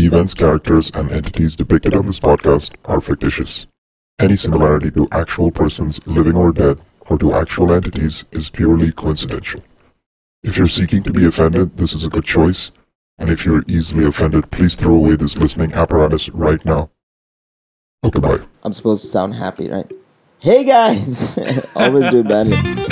The events, characters, and entities depicted on this podcast are fictitious. Any similarity to actual persons living or dead or to actual entities is purely coincidental. If you're seeking to be offended, this is a good choice. And if you're easily offended, please throw away this listening apparatus right now. Okay, bye. I'm supposed to sound happy, right? Hey guys! Always do it badly.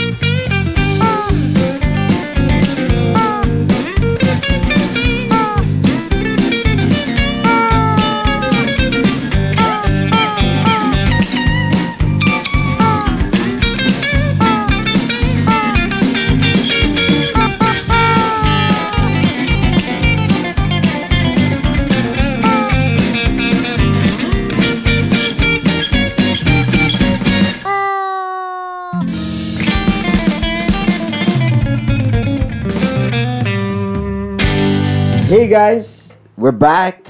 Hey guys, we're back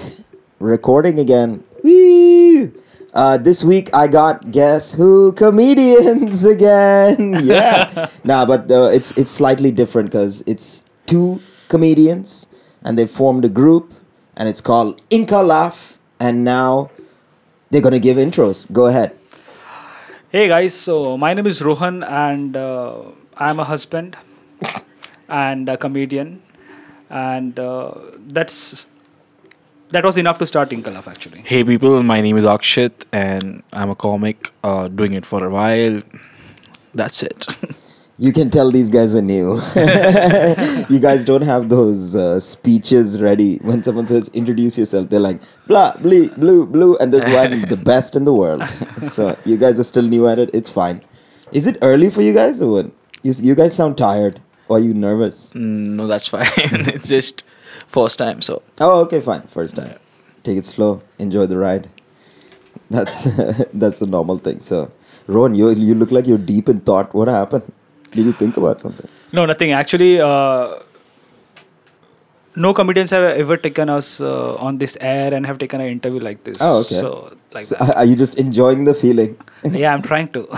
recording again. Woo! Uh, this week I got guess who comedians again. Yeah, nah, but uh, it's it's slightly different because it's two comedians and they formed a group and it's called Ink-A-Laugh. And now they're gonna give intros. Go ahead. Hey guys, so my name is Rohan and uh, I'm a husband and a comedian, and uh, that's that was enough to start Ink-A-Laugh actually. Hey people, my name is Akshat and I'm a comic, uh, doing it for a while. That's it. You can tell these guys are new. you guys don't have those uh, speeches ready. When someone says introduce yourself, they're like blah, blee, blue, blue, and this one the best in the world. so you guys are still new at it. It's fine. Is it early for you guys or what? You, you guys sound tired. Or are you nervous? Mm, no, that's fine. it's just first time, so Oh, okay, fine. First time. Take it slow. Enjoy the ride. That's that's a normal thing. So, Ron, you you look like you're deep in thought. What happened? Did you think about something? No, nothing actually. Uh, no comedians have ever taken us uh, on this air and have taken an interview like this. Oh, okay. So like So, that. are you just enjoying the feeling? yeah, I'm trying to.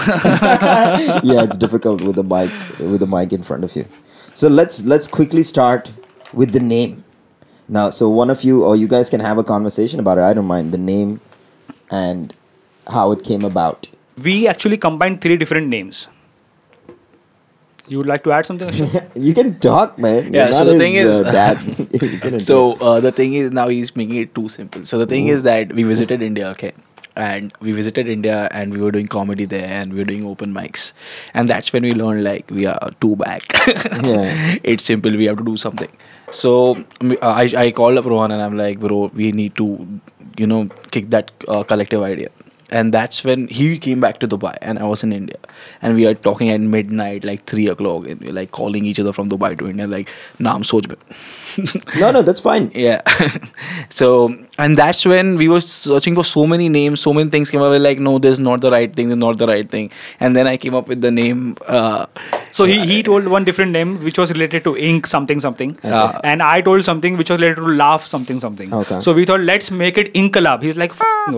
yeah, it's difficult with the mic with the mic in front of you. So let's let's quickly start with the name. Now, so one of you or you guys can have a conversation about it. I don't mind the name and how it came about. we actually combined three different names. You would like to add something? You can talk, man. Yeah, You're so the thing is- uh, dad. So uh, the thing is now he's making it too simple. So the thing is that we visited India, okay, and we visited India and we were doing comedy there and we were doing open mics, and that's when we learned like we are too back. Yeah. it's simple. We have to do something. So I I called up Rohan and I'm like, bro, we need to you know kick that uh, collective idea. And that's when he came back to Dubai and I was in India. And we are talking at midnight, like 3 o'clock, and we're like calling each other from Dubai to India, like, naam soch bhai." no, no, that's fine. Yeah. so, and that's when we were searching for so many names so many things came up. We're like no this is not the right thing this is not the right thing. And then i came up with the name uh, so yeah. he, he told one different name which was related to ink something something. Uh. And i told something which was related to laugh something something. Okay. so we thought let's make it inkalab he's like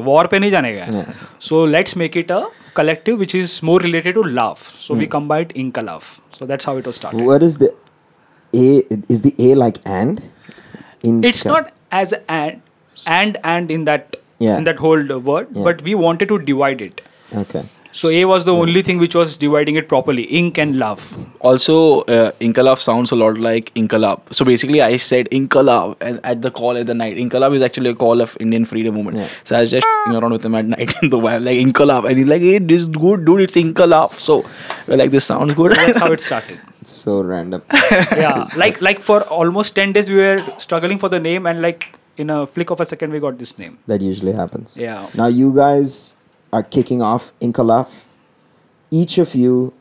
war pe nahi yeah. so let's make it a collective which is more related to laugh. So we hmm. combined inkalab so that's how it was started. What is the a is the a like and? In it's not as and and and in that Yeah. in that whole word, Yeah. but we wanted to divide it. Okay. So A was the only thing which was dividing it properly. Ink and love. also, uh, Inkalab sounds a lot like Inkalab. So basically, I said Inkalab and at the call at the night. Inkalab is actually a call of Indian freedom movement. Yeah. So I was just f***ing around with him at night in the I'm like, Inkalab. And he's like, hey, this is good, dude. It's Inkalab. So we're like, this sounds good. That's how it started. It's so random. yeah like like for almost 10 days we were struggling for the name and like in a flick of a second we got this name that usually happens. Yeah. Now you guys are kicking off Ink-A-Laugh. Each of you,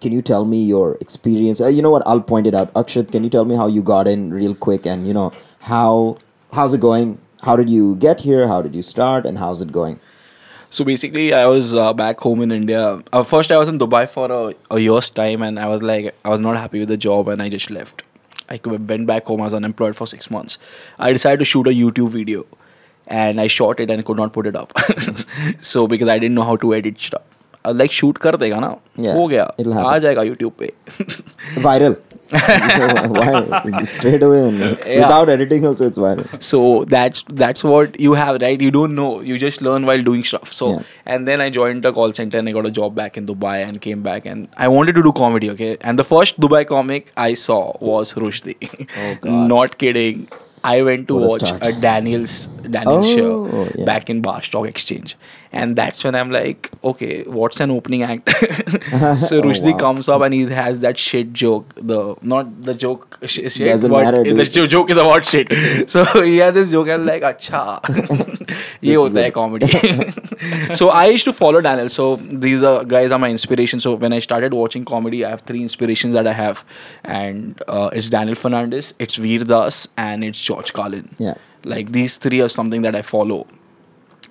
can you tell me your experience? Uh, you know what? I'll point it out. Akshat, can you tell me how you got in real quick and you know how how's it going? How did you get here? How did you start? And how's it going? So basically, I was uh, back home in India. Uh, first, I was in Dubai for a, a year's time, and I was like, I was not happy with the job, and I just left. I co- went back home. I was unemployed for six months. I decided to shoot a YouTube video, and I shot it and could not put it up. so because I didn't know how to edit stuff. I was like shoot कर देगा ना Yeah, हो गया it'll आ happen. जाएगा YouTube पे Viral. Why? Straight away only. Without editing also it's viral. so that's that's what you have right you don't know you just learn while doing stuff so Yeah. and then i joined a call center and i got a job back in dubai and came back and i wanted to do comedy okay and the first dubai comic i saw was rushdie Oh, not kidding i went to What watch start. a daniel's daniel Oh, show yeah. back in bar stock exchange and that's when I'm like, okay, what's an opening act? so Rushdie wow. comes up and he has that shit joke. The not the joke shit doesn't matter. Dude. The joke is about shit. so he has this joke and like, acha, ye hota hai comedy. so I used to follow Daniel. So these are, guys are my inspiration. So when I started watching comedy, I have three inspirations that I have, and uh, it's Daniel Fernandes, it's Veer Das, and it's George Carlin. Yeah, like these three are something that I follow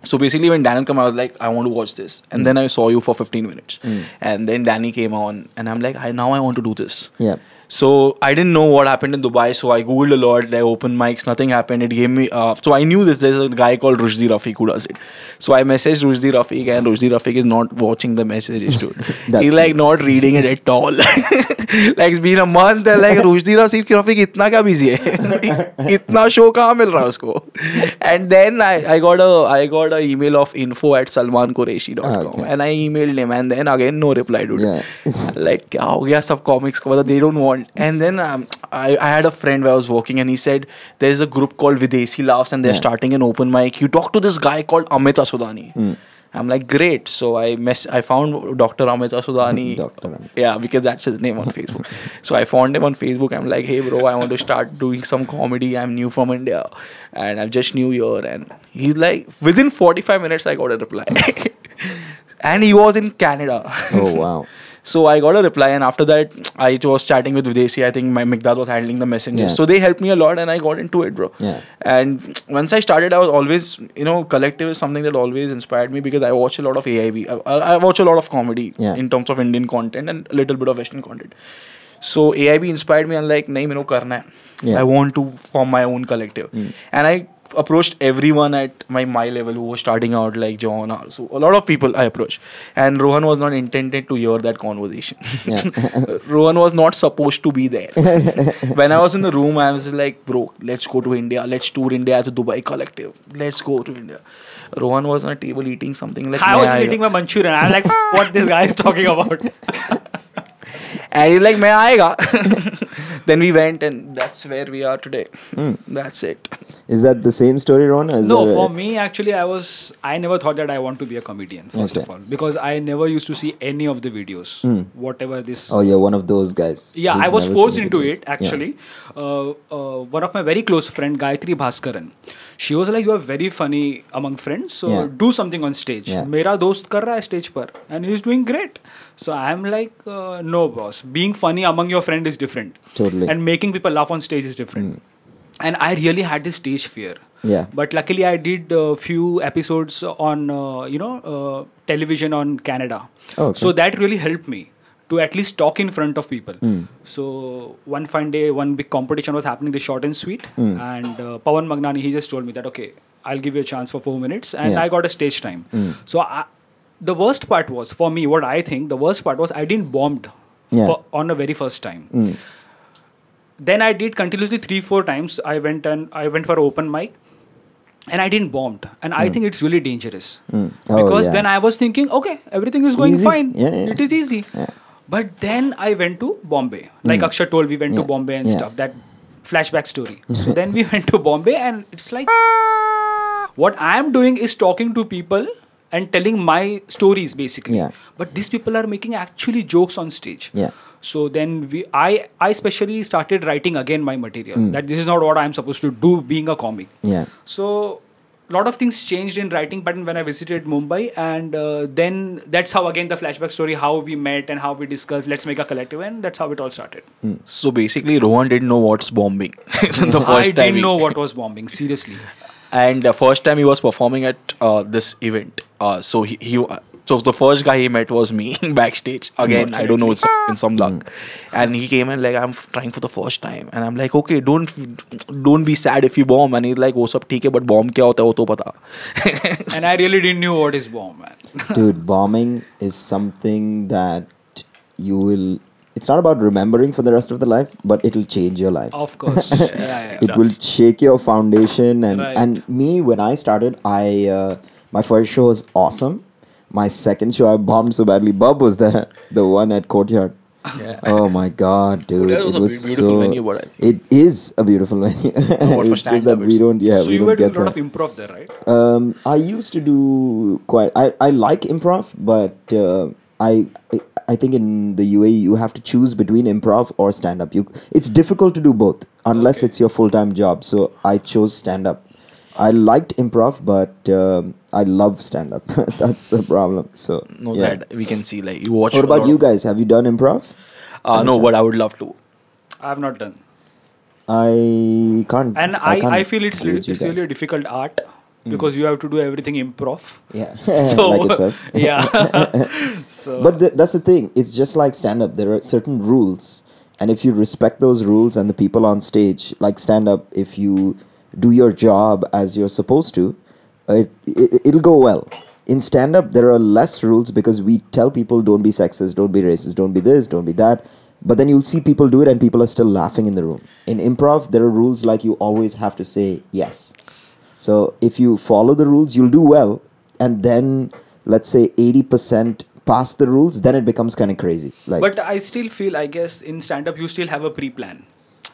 so basically, when Daniel came, I was like, I want to watch this, and Mm. then I saw you for 15 minutes, and then Danny came on, and I'm like, I now I want to do this. Yeah. So I didn't know what happened in Dubai, so I googled a lot. I opened mics, nothing happened. It gave me. Uh, so I knew this. There's a guy called Rushdi Rafiq who does it. So I messaged Rushdi Rafiq, and Rushdi Rafiq is not watching the messages, dude. That's He's like not reading it at all. like it's been a month. And like Rushdi Rafiq Rafiq इतना क्या busy है? इतना show कहाँ मिल रहा है उसको? And then I, I got a I got a email of info at salmanqureshi.com Ah, okay. and I emailed him and then again no reply, dude. Yeah. like क्या हो गया सब comics को मतलब they don't want and then um, I, I had a friend where I was working and he said there's a group called Videsi Laughs and they're Yeah. starting an open mic you talk to this guy called Amit Asudani Hmm. I'm like great so I mess I found Dr. Amit Asudani Dr. Amit. yeah because that's his name on Facebook so I found him on Facebook I'm like hey bro I want to start doing some comedy I'm new from India and I'm just new here and he's like within 45 minutes I got a reply and he was in Canada Oh wow. so I got a reply, and after that, I was chatting with Videsi. I think my Mikdad was handling the messages. Yeah. So they helped me a lot, and I got into it, bro. Yeah. And once I started, I was always, you know, collective is something that always inspired me because I watch a lot of AIB. I, I watch a lot of comedy Yeah. in terms of Indian content and a little bit of Western content. So AIB inspired me, and like, nahi, mero karna hai. Yeah. I want to form my own collective, hmm. and I approached everyone at my my level who was starting out, like John. Also, a lot of people I approached, and Rohan was not intended to hear that conversation. Yeah. Rohan was not supposed to be there. when I was in the room, I was like, bro, let's go to India. Let's tour India as a Dubai collective. Let's go to India. Rohan was on a table eating something like I was "Main just eating aayega." my Manchurian. I'm like, what this guy is talking about? And he's like, मैं आएगा. then we went and that's where we are today. That's it. Is that the same story, Ron? or Is No, there a- for me, actually, I was. I never thought that I want to be a comedian. First of Okay. all, because I never used to see any of the videos, whatever this. Oh, you're one of those guys. Yeah, who's I was never forced seen into videos. it actually. Uh, uh, one of my very close friend, Gayatri Bhaskaran, she was like, "You are very funny among friends, so Yeah. do something on stage." Yeah. मेरा दोस्त कर रहा है stage पर, and he's doing great. so I'm like, uh, no, boss. Being funny among your friend is different, Totally. and making people laugh on stage is different. And I really had this stage fear. Yeah. But luckily, I did a few episodes on, uh, you know, uh, television on Canada. Oh, okay. So that really helped me to at least talk in front of people. Hmm. So one fine day, one big competition was happening, the short and sweet, Hmm. and uh, Pawan Magnani he just told me that okay, I'll give you a chance for four minutes, and Yeah. I got a stage time. So I, the worst part was for me, what I think the worst part was I didn't bombed Yeah. Hmm. for, on the very first time. Hmm. Then I did continuously three four times. I went and I went for open mic. And I didn't bombed, and I hmm. think it's really dangerous hmm. Oh, because yeah. then I was thinking, okay, everything is going Easy. fine. Yeah, yeah. It is easy. But then I went to Bombay. Like Akshay told, we went to Bombay and stuff. That flashback story. so then we went to Bombay, and it's like what I am doing is talking to people and telling my stories basically. Yeah. But these people are making actually jokes on stage. Yeah. So then we, I, I especially started writing again my material. Hmm. That this is not what I'm supposed to do being a comic. Yeah. So a lot of things changed in writing pattern when I visited Mumbai, and uh, then that's how again the flashback story, how we met and how we discussed. Let's make a collective, and that's how it all started. So basically, Rohan didn't know what's bombing. the first I time didn't he- know what was bombing. Seriously, and the first time he was performing at uh, this event uh, so he, he uh, so the first guy he met was me backstage. Again i don't know it's in some luck. And he came and like i'm trying for the first time. And i'm like okay don't don't be sad if you bomb. And he's like oh sab theek hai but bomb kya hota hai wo to pata. And I really didn't know what is bomb, man. Dude, bombing is something that you will it's not about remembering for the rest of the life, but it'll change your life. Of course. yeah, yeah, yeah. it will shake your foundation and Right. and me when I started, I uh, my first show was awesome. My second show I bombed so badly. Bob was there, the one at Courtyard. Yeah. Oh my god, dude! Courtyard was it a was beautiful so. venue, but it is a beautiful venue. for it's just that we don't. Yeah, so we you don't were get doing a lot that. of improv there, right? Um, I used to do quite. I, I like improv, but uh, I I think in the UAE you have to choose between improv or stand up. You it's difficult to do both unless Okay. it's your full time job. So I chose stand up. I liked improv, but um, I love stand up. That's the problem. So No, yeah. that we can see. Like you watch. What about you guys? Have you done improv? Uh, no, but I would love to. I have not done. I can't. And I, can't I, feel it's, li- it's really a. Difficult art Mm. because you have to do everything improv. Yeah, So, like it says. yeah. so, But th- that's the thing. It's just like stand up. There are certain rules, and if you respect those rules and the people on stage, like stand up, if you do your job as you're supposed to, uh, it, it it'll go well. In stand up, there are less rules because we tell people don't be sexist, don't be racist, don't be this, don't be that. But then you'll see people do it and people are still laughing in the room. In improv, there are rules like you always have to say yes. So if you follow the rules, you'll do well. And then let's say 80% pass the rules, then it becomes kind of crazy. Like but I still feel, I guess, in stand up, you still have a pre plan.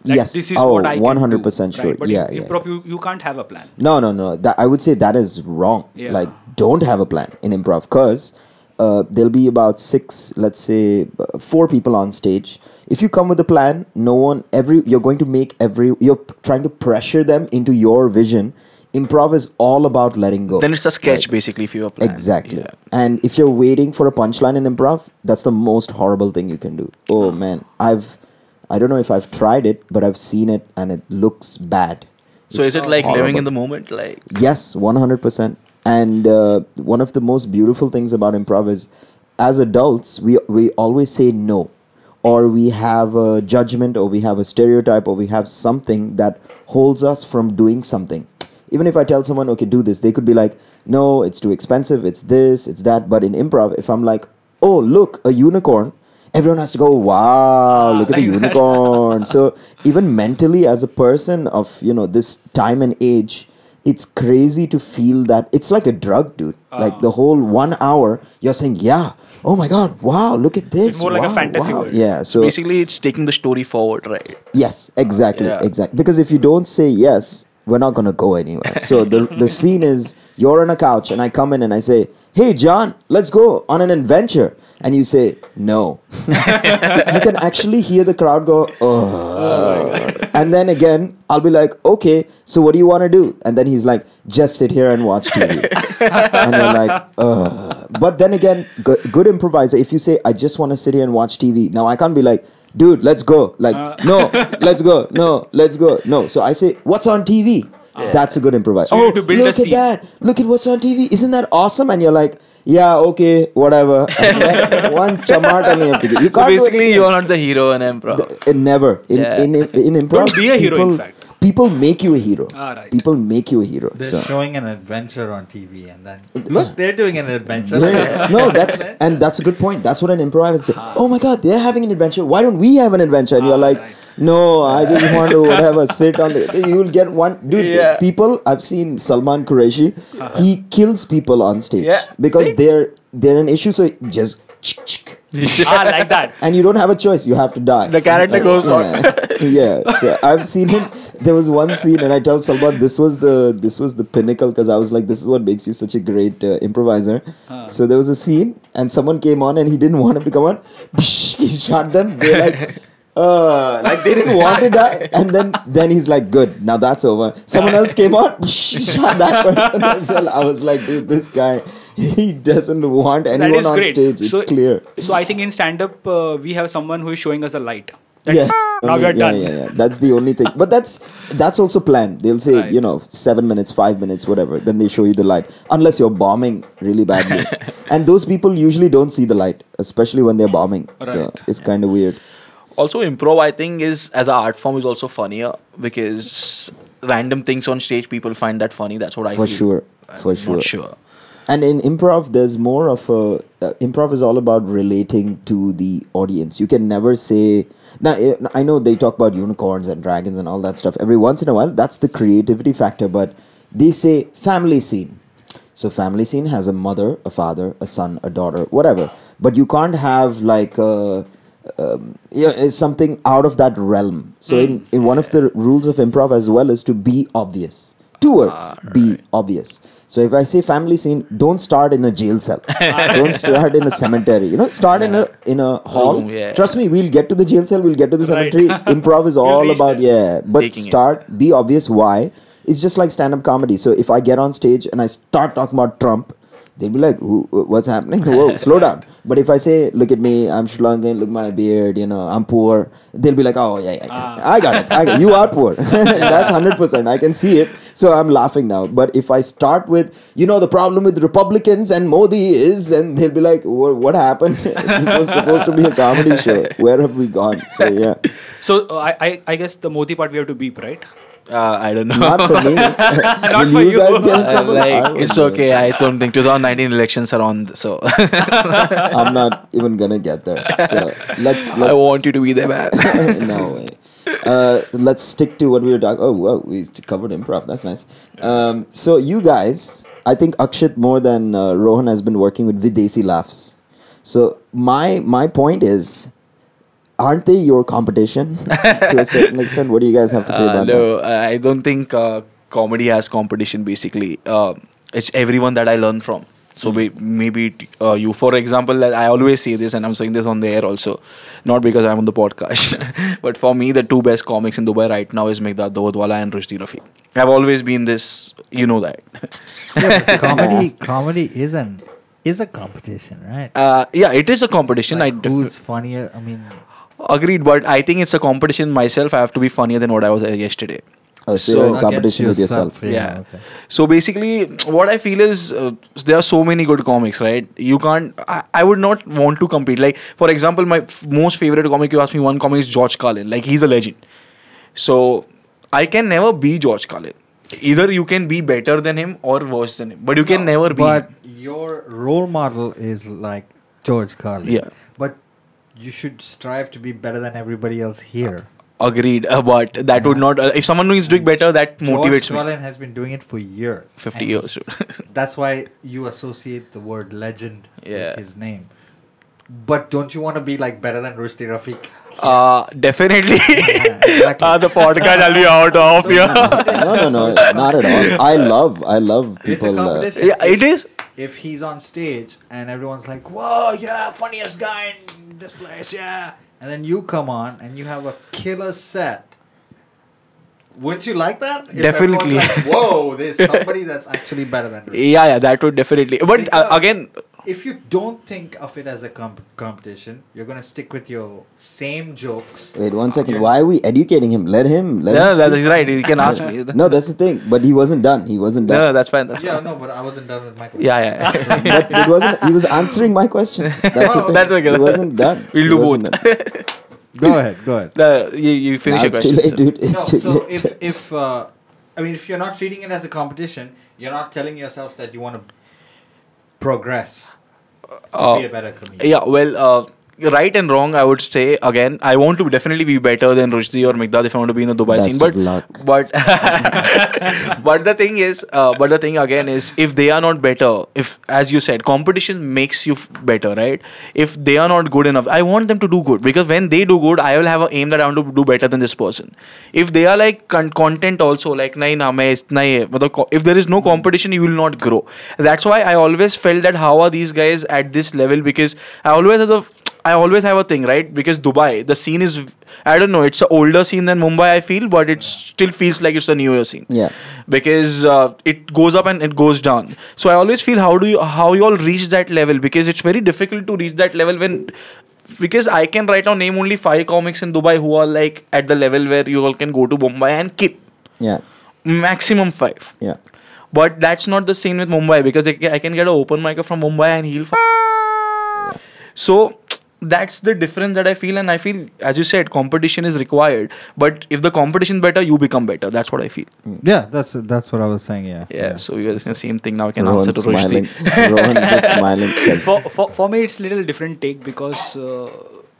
Yes. This is Oh, what I 100% do, sure. Right? But Yeah, in yeah. improv, you, you can't have a plan. No, no, no. That I would say that is wrong. Yeah. Like, don't have a plan in improv because uh, there'll be about six, let's say, four people on stage. If you come with a plan, no one, every you're going to make every you're trying to pressure them into your vision. Improv is all about letting go. Then it's a sketch, Like, basically, if you planning. Exactly. Yeah. And if you're waiting for a punchline in improv, that's the most horrible thing you can do. Oh man, I've I don't know if I've tried it, but I've seen it and it looks bad. So It's is it like living in the moment? Like Yes, 100%. And uh, one of the most beautiful things about improv is as adults, we, we always say no. Or we have a judgment, or we have a stereotype, or we have something that holds us from doing something. Even if I tell someone, okay, do this, they could be like, no, it's too expensive, it's this, it's that. But in improv, if I'm like, oh, look, a unicorn, everyone has to go, wow, ah, look at the unicorn. so even mentally, as a person of, you know, this time and age, it's crazy to feel that it's like a drug, dude. Ah. Like the whole one hour, you're saying, "Yeah, oh my god, wow, look at this." It's more like a fantasy wow." world. Yeah. So basically, it's taking the story forward, right? yes, exactly, Yeah. exactly. Because if you don't say yes, we're not gonna go anywhere. So the the scene is you're on a couch and I come in and I say, "Hey, John, let's go on an adventure," and you say no. you can actually hear the crowd go, "Oh," and then again, I'll be like, "Okay, so what do you want to do?" And then he's like, "Just sit here and watch TV." and you're like, but then again, good, good improviser. If you say, I just want to sit here and watch TV, now I can't be like, dude, let's go. Like, uh. no, let's go. No, let's go. No. So I say, what's on TV? That's a good improviser. So oh, to build look at that. Look at what's on TV. Isn't that awesome? And you're like, yeah, okay, whatever. One chamart and you have to do. You can't do basically, you're not the hero in improv. Uh, never in Yeah. in, in in improv. Don't be a hero, in fact. People make you a hero. Ah, right. People make you a hero. They're so. showing an adventure on TV, and then look, they're doing an adventure. Yeah. no, that's and that's a good point. That's what an improviser say. Oh my god, they're having an adventure. Why don't we have an adventure? And you're Ah, like, right. no, I just want to whatever sit on the. You'll get one dude. Yeah. People, I've seen Salman Qureshi. He kills people on stage Yeah. because See? they're they're an issue. So just. ah, like that. And you don't have a choice. You have to die. The character goes on. yeah. yeah. So I've seen him. There was one scene, and I tell Salman this was the this was the pinnacle because I was like, this is what makes you such a great uh, improviser. So there was a scene, and someone came on, and he didn't want him to come on. he shot them. They're like. Uh, like they didn't want to die, and then then he's like, "Good, now that's over." Someone else came on, shot that person as well. I was like, "Dude, this guy, he doesn't want anyone on great. stage. It's so, clear." So I think in stand up, uh, we have someone who is showing us a light. That yeah. Now we are yeah, done. Yeah, yeah, That's the only thing. But that's that's also planned. They'll say, Right. you know, seven minutes, five minutes, whatever. Then they show you the light. Unless you're bombing really badly. and those people usually don't see the light, especially when they're bombing. So Right. it's kind of weird. Also, improv, I think, is as an art form is also funnier because random things on stage people find that funny. That's what I think. For feel. sure. I'm For sure. sure. And in improv, there's more of a uh, improv is all about relating to the audience. You can never say now. eh, I know they talk about unicorns and dragons and all that stuff every once in a while. That's the creativity factor. But they say family scene. So family scene has a mother, a father, a son, a daughter, whatever. But you can't have like a, um, yeah, it's something out of that realm. So in, in one of the rules of improv as well is to be obvious. Two words, be obvious. So if I say family scene, don't start in a jail cell. don't start in a cemetery. You know, start in a in a hall. Room, yeah. Trust me, we'll get to the jail cell. We'll get to the Right. cemetery. improv is all about there. yeah. But Taking it. start be obvious why. It's just like stand up comedy. So if I get on stage and I start talking about Trump, they'll be like, Who, "What's happening? Whoa, slow down." But if I say, "Look at me, I'm Sri Lankan. Look at my beard. You know, I'm poor," they'll be like, "Oh yeah, yeah, yeah. I got it. I got You are poor. That's hundred percent. I can see it. So I'm laughing now. But if I start with, you know, the problem with Republicans and Modi is, and they'll be like, "What happened? this was supposed to be a comedy show. Where have we gone?" So yeah, So uh, I, I I guess the Modi part we have to beep, right? Uh, I don't know. not for me. Will for you you. guys get in Uh, trouble? I like won't it's do it. okay. I don't think 2019 elections are on, so I'm not even gonna get there. So let's. let's I want you to be there, man. no way. Uh, let's stick to what we were talking. Oh, whoa, we covered improv. That's nice. Um, so you guys, I think Akshat more than uh, Rohan has been working with Videsi laughs. So my my point is, aren't they your competition to a certain extent? What do you guys have to say Uh, about no, I don't think uh, comedy has competition. Basically, uh, it's everyone that I learn from. So Hmm. be, maybe t- uh, you, for example, I always say this, and I'm saying this on the air also, not because I'm on the podcast, but for me, the two best comics in Dubai right now is Mikdad Dohadwala and Rushdie Rafi. I've always been this, you know that. comedy, comedy is an is a competition, right? Uh, yeah, it is a competition. Like I def- who's funnier? I mean, agreed, but I think it's a competition myself. I have to be funnier than what I was uh, yesterday. that? Oh, so, So- you're in against competition with yourself. Yeah. okay. So basically, what I feel is uh, there are so many good comics, right? You can't. I, I would not want to compete. Like for example, my f- most favorite comic. You ask me one comic is George Carlin. Like he's a legend. So I can never be George Carlin. Either you can be better than him or worse than him, but you can never be. But your role model is like George Carlin. Yeah. But you should strive to be better than everybody else here. Agreed. Uh, but that would not. Uh, if someone is doing better, that motivates George me. Carlin has been doing it for years. Fifty years. That's why you associate the word legend Yeah. with his name. But don't you want to be like better than Rusty Rafiq? uh, definitely. Yeah, exactly. uh, the podcast will be out of here. no, no, no, not at all. I love, I love it's a people. Uh, competition. yeah, it is. If he's on stage and everyone's like, "Whoa, yeah, funniest guy in this place, yeah," and then you come on and you have a killer set. Wouldn't you like that? If Definitely. Like, Whoa, there's somebody that's actually better than Rusty. Yeah, yeah, that would definitely. But uh, again, if you don't think of it as a comp- competition, you're gonna stick with your same jokes. Wait one second. You're- Why are we educating him? Let him. Let no, him that speak. right. You can ask me. No, that's the thing. But he wasn't done. He wasn't done. no, no that's fine. That's Yeah, fine. no, but I wasn't done with my question. Yeah, yeah. but it wasn't. He was answering my question. That's the Oh, thing. that's okay. He wasn't done. We'll He do wasn't both. done. Go ahead, go ahead. the, you, you finish Now your it's question. too late, sir. dude. It's no, too so late. if if uh, I mean if you're not treating it as a competition, you're not telling yourself that you want to progress to Uh, be a better comedian. Yeah, well, uh, right and wrong, I would say again, I want to definitely be better than Rushdie or Mikdad if I want to be in the Dubai Best scene. But but but the thing is, uh, but the thing again is, if they are not better, if as you said, competition makes you f- better, right? If they are not good enough, I want them to do good because when they do good, I will have an aim that I want to do better than this person. If they are like con- content also, like nahi na main nahi hai," matlab co- if there is no competition, you will not grow. That's why I always felt that how are these guys at this level because I always have a I always have a thing, right? Because Dubai, the scene is, I don't know, it's an older scene than Mumbai, I feel, but it still feels like it's a newer scene. Yeah. Because uh, it goes up and it goes down. So I always feel how do you, how you all reach that level? Because it's very difficult to reach that level when, because I can right now name only five comics in Dubai who are like at the level where you all can go to Mumbai and kill. Yeah. Maximum five. Yeah. But that's not the same with Mumbai because I can get an open mic from Mumbai and he'll. F- so that's the difference that I feel, and I feel, as you said, competition is required. But if the competition better, you become better. That's what I feel. Yeah, that's that's what I was saying. Yeah. Yeah. So you're saying the same thing now. I can Rohan's answer to smiling. Rohan's just smiling. 'cause- for, for, for me it's little different take because uh,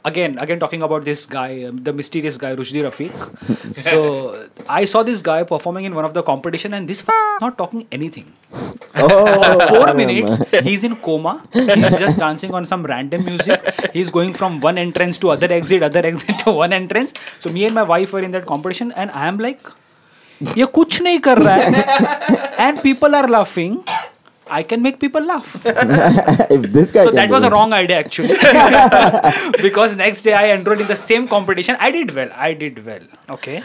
again again talking about this guy um, the mysterious guy Rushdi Rafiq so I saw this guy performing in one of the competition and this f- not talking anything oh, four I minutes remember. he's in coma he's just dancing on some random music he's going from one entrance to other exit other exit to one entrance so me and my wife were in that competition and I am like ये कुछ नहीं कर रहा है and people are laughing I can make people laugh if this guy so can that do was a it. wrong idea actually because next day i enrolled in the same competition i did well i did well okay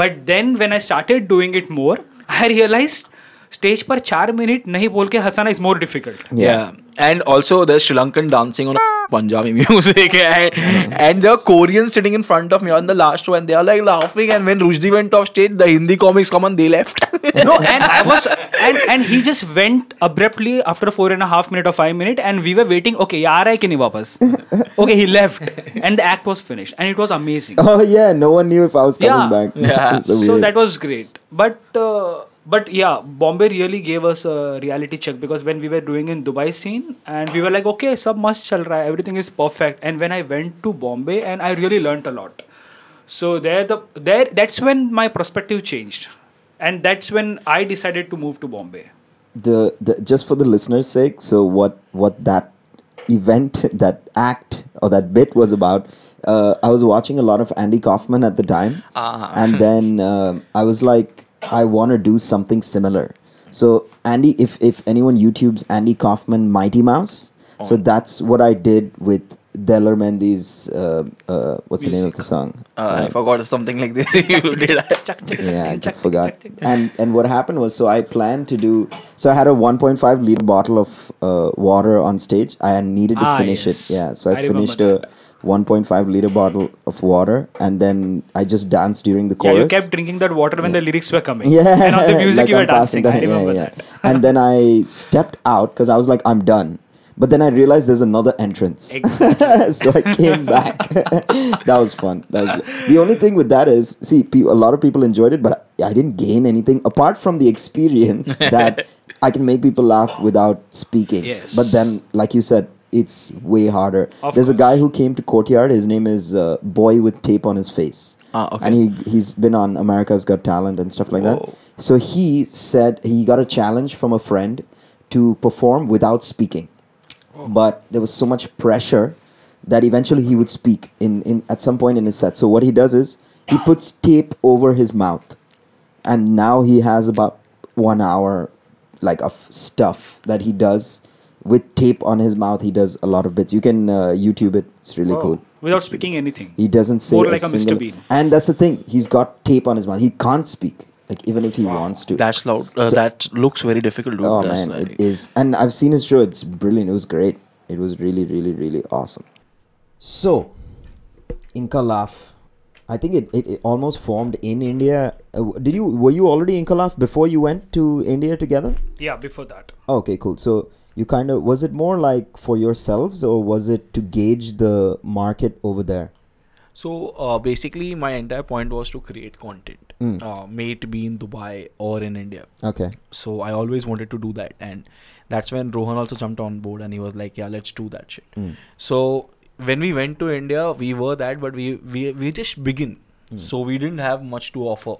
but then when i started doing it more i realized stage पर चार minute नहीं बोल के हंसाना is more difficult Yeah. and also there's Sri Lankan dancing on Punjabi music, and, and there are Koreans sitting in front of me on the last one. They are like laughing, and when Rushdie went off stage, the Hindi comics come on, they left. no, and I was, and and he just went abruptly after four and a half minute or five minute, and we were waiting. Okay, he aa ki nahi? Okay, he left, and the act was finished, and it was amazing. Oh yeah, no one knew if I was coming yeah. back. Yeah, so that was great, but. Uh, but yeah bombay really gave us a reality check because when we were doing in dubai scene and we were like okay sub must chal raha everything is perfect and when i went to bombay and i really learnt a lot so there the there that's when my perspective changed and that's when i decided to move to bombay the, the just for the listeners' sake, so what what that event, that act or that bit was about. Uh, I was watching a lot of Andy Kaufman at the time, Ah. and then um, I was like, I want to do something similar. So Andy, if if anyone YouTube's Andy Kaufman Mighty Mouse, so that's what I did with Daler Mehndi's. Uh, uh, what's the name of the song? Uh, I forgot something like this. you did. yeah, I forgot. And and what happened was, so I planned to do. So I had a 1.5 liter bottle of uh, water on stage. I needed to Ah, finish yes. it. Yeah, so I, I finished a 1.5 liter bottle of water, and then I just danced during the course. yeah chorus. you kept drinking that water when the lyrics were coming Yeah, and on the music like you were I'm dancing i remember yeah, yeah. that and then I stepped out because I was like, I'm done. But then I realized there's another entrance. so I came back. that was fun. That was the only thing with that is see, pe- a lot of people enjoyed it, but I didn't gain anything apart from the experience that I can make people laugh without speaking. Yes. But then, like you said, it's way harder. Of There's a guy who came to Courtyard. His name is uh, Boy with Tape on his face. Ah, okay. And he he's been on America's Got Talent and stuff like Whoa. that. So he said he got a challenge from a friend to perform without speaking. But there was so much pressure that eventually he would speak in, in at some point in his set. So what he does is he puts tape over his mouth. And now he has about one hour like of stuff that he does with tape on his mouth. He does a lot of bits. You can uh, YouTube it. It's really Wow. cool. without It's really- speaking anything he doesn't say More a like a Mr. Bean. And that's the thing. He's got tape on his mouth. He can't speak. Like even if he wants to. That's loud. Uh, So- that looks very difficult. Dude. oh That's man, like- it is. And I've seen his show. It's brilliant. It was great. It was really, really, really awesome. So, Ink-A-Laugh. I think it, it, it almost formed in India. Uh, did you were you already Ink-A-Laugh before you went to India together? yeah before that Okay, cool. So you kind of was it more like for yourselves or was it to gauge the market over there? So uh, basically, my entire point was to create content, Mm. uh, may it be in Dubai or in India. Okay. So I always wanted to do that, and that's when Rohan also jumped on board, and he was like, "Yeah, let's do that shit." Mm. So when we went to India, we were that, but we we we just begin. So we didn't have much to offer.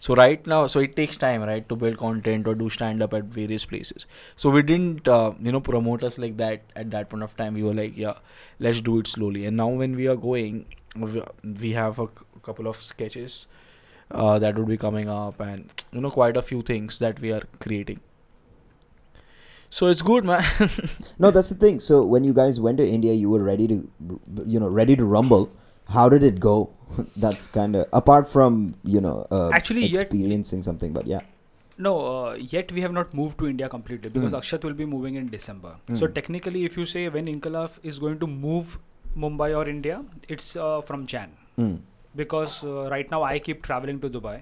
So right now, so it takes time, right, to build content or do stand up at various places. So we didn't, uh, you know, promote us like that at that point of time. We were like, yeah, let's do it slowly. And now when we are going, we- have a c- couple of sketches uh, that would be coming up, and you know, quite a few things that we are creating. So it's good, man. No, that's the thing. So when you guys went to India, you were ready to, you know, ready to rumble. How did it go? that's kind of apart from you know uh, Actually, yet- experiencing something, but yeah. No, uh, yet we have not moved to India completely because Mm. Akshat will be moving in December. So Mm. technically, if you say when Ink-A-Laugh is going to move Mumbai or India, it's uh, from Jan Mm. because uh, right now I keep traveling to Dubai,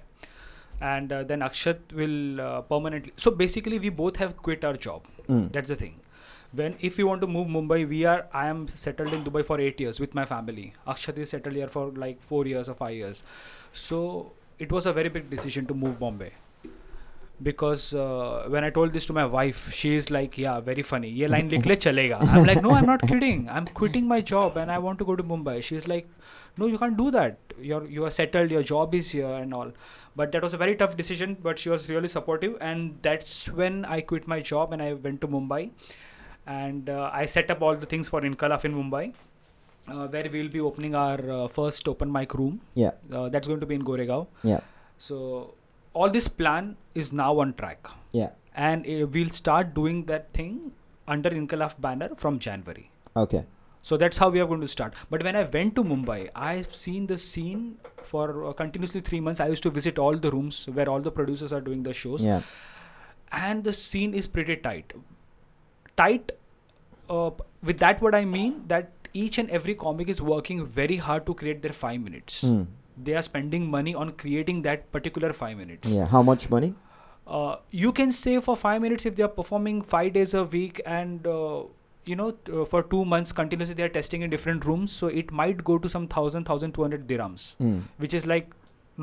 and uh, then Akshat will uh, permanently. So basically, we both have quit our job. Mm. That's the thing when if you want to move Mumbai, we are I am settled in Dubai for eight years with my family. Akshat is settled here for like four years or five years. So it was a very big decision to move Bombay. Because uh, when I told this to my wife, she is like, "Yeah, very funny. ये line लिख ले चलेगा." I'm like, "No, I'm not kidding. I'm quitting my job and I want to go to Mumbai." She's like, "No, you can't do that. You're you are settled. Your job is here and all." But that was a very tough decision. But she was really supportive, and that's when I quit my job and I went to Mumbai, and uh, I set up all the things for Ink-A-Laugh in Mumbai, uh, where we'll be opening our uh, first open mic room. Yeah. Uh, that's going to be in Goregaon. Yeah. So all this plan is now on track, Yeah. and we'll start doing that thing under Ink-A-Laugh banner from January. Okay. So that's how we are going to start. But when I went to Mumbai, I've seen the scene for uh, continuously three months. I used to visit all the rooms where all the producers are doing the shows, Yeah. and the scene is pretty tight. Tight. Uh, with that, what I mean that each and every comic is working very hard to create their five minutes. Hmm. They are spending money on creating that particular five minutes. Yeah. How much money? uh, you can say for five minutes if they are performing five days a week and uh, you know t- uh, for two months continuously they are testing in different rooms so it might go to some thousand thousand two hundred dirhams Hmm. which is like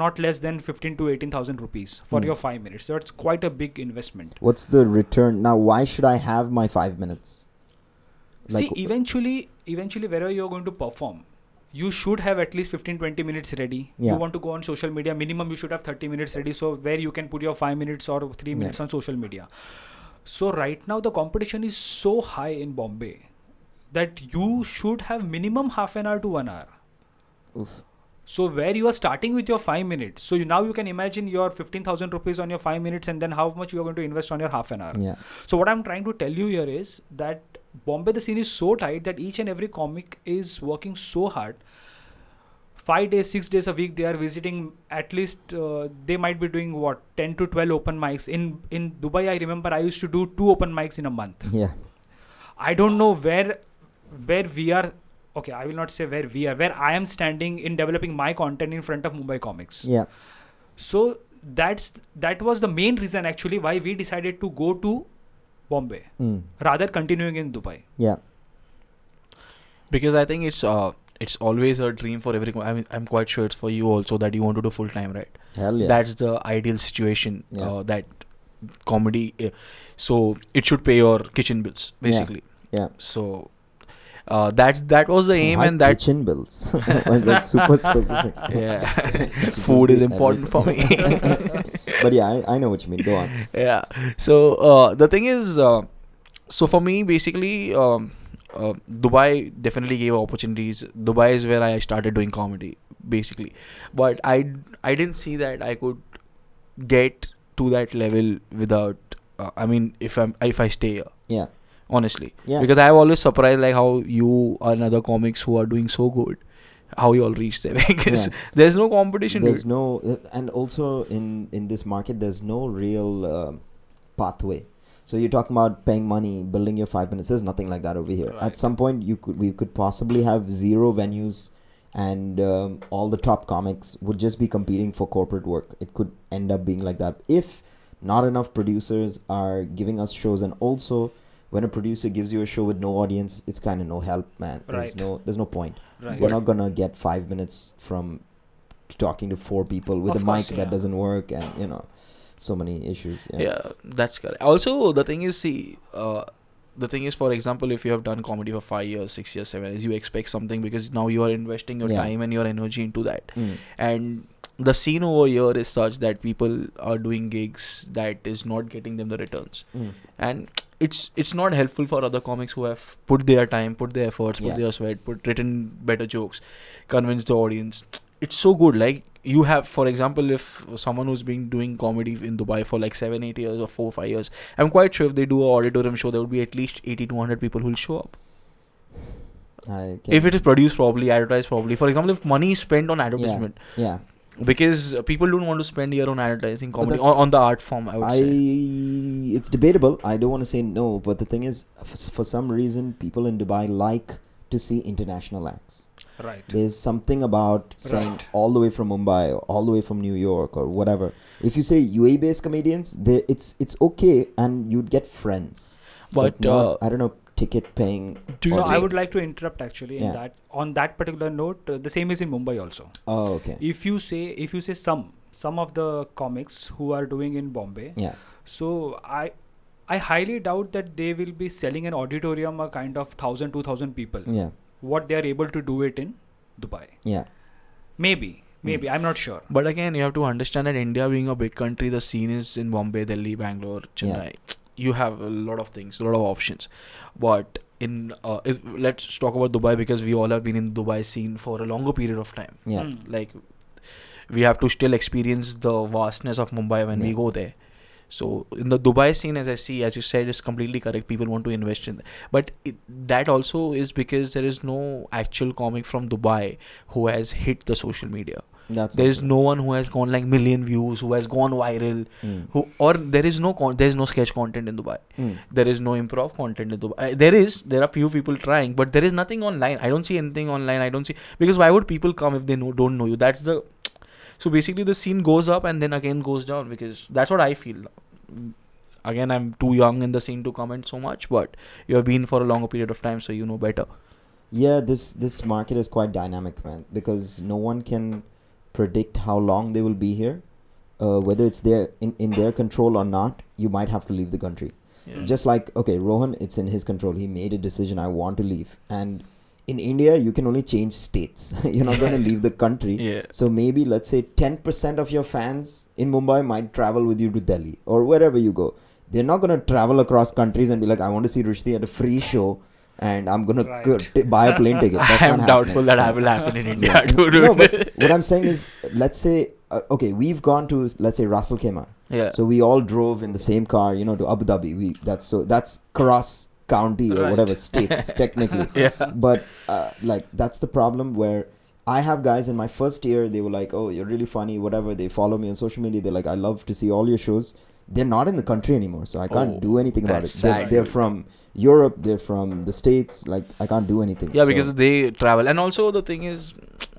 not less than 15 to 18000 rupees for Hmm. your five minutes so it's quite a big investment What's the return? Now, why should I have my five minutes? see eventually eventually wherever you're going to perform you should have at least 15 20 minutes ready Yeah. you want to go on social media minimum you should have 30 minutes ready so where you can put your 5 minutes or 3 Yeah. minutes on social media so right now the competition is so high in bombay that you should have minimum half an hour to 1 hour Oof. So where you are starting with your 5 minutes so you, now you can imagine your 15000 rupees on your 5 minutes and then how much you are going to invest on your half an hour Yeah. so what I'm trying to tell you here is that Bombay the scene is so tight that each and every comic is working so hard. Five days, six days a week, they are visiting. At least uh, they might be doing what ten to twelve open mics. In in Dubai, I remember I used to do two open mics in a month. Yeah. I don't know where where we are. Okay, I will not say where we are. Where I am standing in developing my content in front of Mumbai comics. Yeah. So that's that was the main reason actually why we decided to go to Bombay Hmm. rather continuing in Dubai. Yeah. because I think it's uh it's always a dream for every. I mean, I'm quite sure it's for you also that you want to do full time, right? Hell yeah. That's the ideal situation. Yeah. Uh, that comedy, uh, so it should pay your kitchen bills basically. Yeah. basically. Yeah. So. Uh, that's that was the aim Why and that kitchen bills. That's super specific. yeah food is important for me But yeah, I, I know what you mean. Go on. yeah so uh, the thing is uh, so for me basically um, uh, dubai definitely gave opportunities dubai is where i started doing comedy basically but i i didn't see that i could get to that level without uh, i mean if i'm if i stay here Yeah. Honestly Yeah. because i'm always surprised like how you and other comics who are doing so good how you all reach there because Yeah. there's no competition There's dude. no, uh, and also in in this market, there's no real uh, pathway. So you're talking about paying money, building your five minutes. There's nothing like that over here. At some point, you could we could possibly have zero venues, and um, all the top comics would just be competing for corporate work. It could end up being like that if not enough producers are giving us shows, and also when a producer gives you a show with no audience, it's kind of no help, man. Right. There's no there's no point. Right. You're not gonna get five minutes from talking to four people with Of a course, mic that doesn't work and you know so many issues yeah, yeah that's correct also the thing is see uh, the thing is for example if you have done comedy for five years six years seven years you expect something because now you are investing your Yeah. time and your energy into that Mm. and the scene over here is such that people are doing gigs that is not getting them the returns. Mm. and it's it's not helpful for other comics who have put their time put their efforts put Yeah. their sweat put written better jokes convinced the audience. It's so good. Like you have for example if someone who's been doing comedy in dubai for like seven eight years or four five years i'm quite sure if they do a auditorium show there would be at least 80 to 100 people who will show up. If it is produced properly advertised properly. For example if money is spent on advertisement yeah because uh, people don't want to spend here on advertising comedy on, on the art form i would I say it's debatable. I don't want to say no but the thing is for, for some reason people in Dubai like to see international acts. Right. there's something about saying Right. all the way from Mumbai or all the way from New York or whatever. If you say UAE based comedians they it's it's okay and you'd get friends. But not, uh, I don't know ticket paying. Do you so I would like to interrupt actually in that on that particular note. Uh, the same is in Mumbai also. Oh, okay. If you say if you say some some of the comics who are doing in Bombay, Yeah. so I I highly doubt that they will be selling an auditorium a kind of thousand two thousand people. Yeah. What they are able to do it in Dubai. Yeah. Maybe maybe I'm not sure. But again, you have to understand that India being a big country, the scene is in Bombay, Delhi, Bangalore, Chennai. You have a lot of things, a lot of options. But in uh, is, let's talk about Dubai because we all have been in Dubai scene for a longer period of time. Yeah. Mm. Like we have to still experience the vastness of Mumbai when we go there. So in the Dubai scene, as I see, as you said, is completely correct. People want to invest in, that. but it, that also is because there is no actual comic from Dubai who has hit the social media. That's There is no one who has gone like million views, who has gone viral, Mm. who or there is no con- there is no sketch content in Dubai. Mm. There is no improv content in Dubai. Uh, There is there are few people trying, but there is nothing online. I don't see anything online. I don't see because why would people come if they know don't know you? That's the so basically the scene goes up and then again goes down because that's what I feel. Again, I'm too young in the scene to comment so much, but you have been for a longer period of time, so you know better. Yeah, this this market is quite dynamic, man. Because no one can predict how long they will be here, uh, whether it's their in, in their control or not. You might have to leave the country. Yeah. Just like okay, Rohan, it's in his control. He made a decision. I want to leave, and in India, you can only change states. You're not going to leave the country. yeah. So maybe let's say 10% of your fans in Mumbai might travel with you to Delhi or wherever you go. They're not going to travel across countries and be like, I want to see Rushdi at a free show and I'm going Right. to buy a plane ticket. That's I am not doubtful happening. that So- will happen in India. Yeah. dude. no, but what I'm saying is, let's say, uh, okay, we've gone to, let's say, Ras Al Khaimah. yeah. So we all drove in the same car, you know, to Abu Dhabi. We that's so that's cross county or Right. whatever states technically. yeah. But uh, like that's the problem where I have guys in my first year. They were like, "Oh, you're really funny, whatever." They follow me on social media. They're like, "I love to see all your shows." They're not in the country anymore, so I can't Oh, do anything about it. They're, they're from Europe. They're from the states. Like I can't do anything. Yeah, So- because they travel, and also the thing is,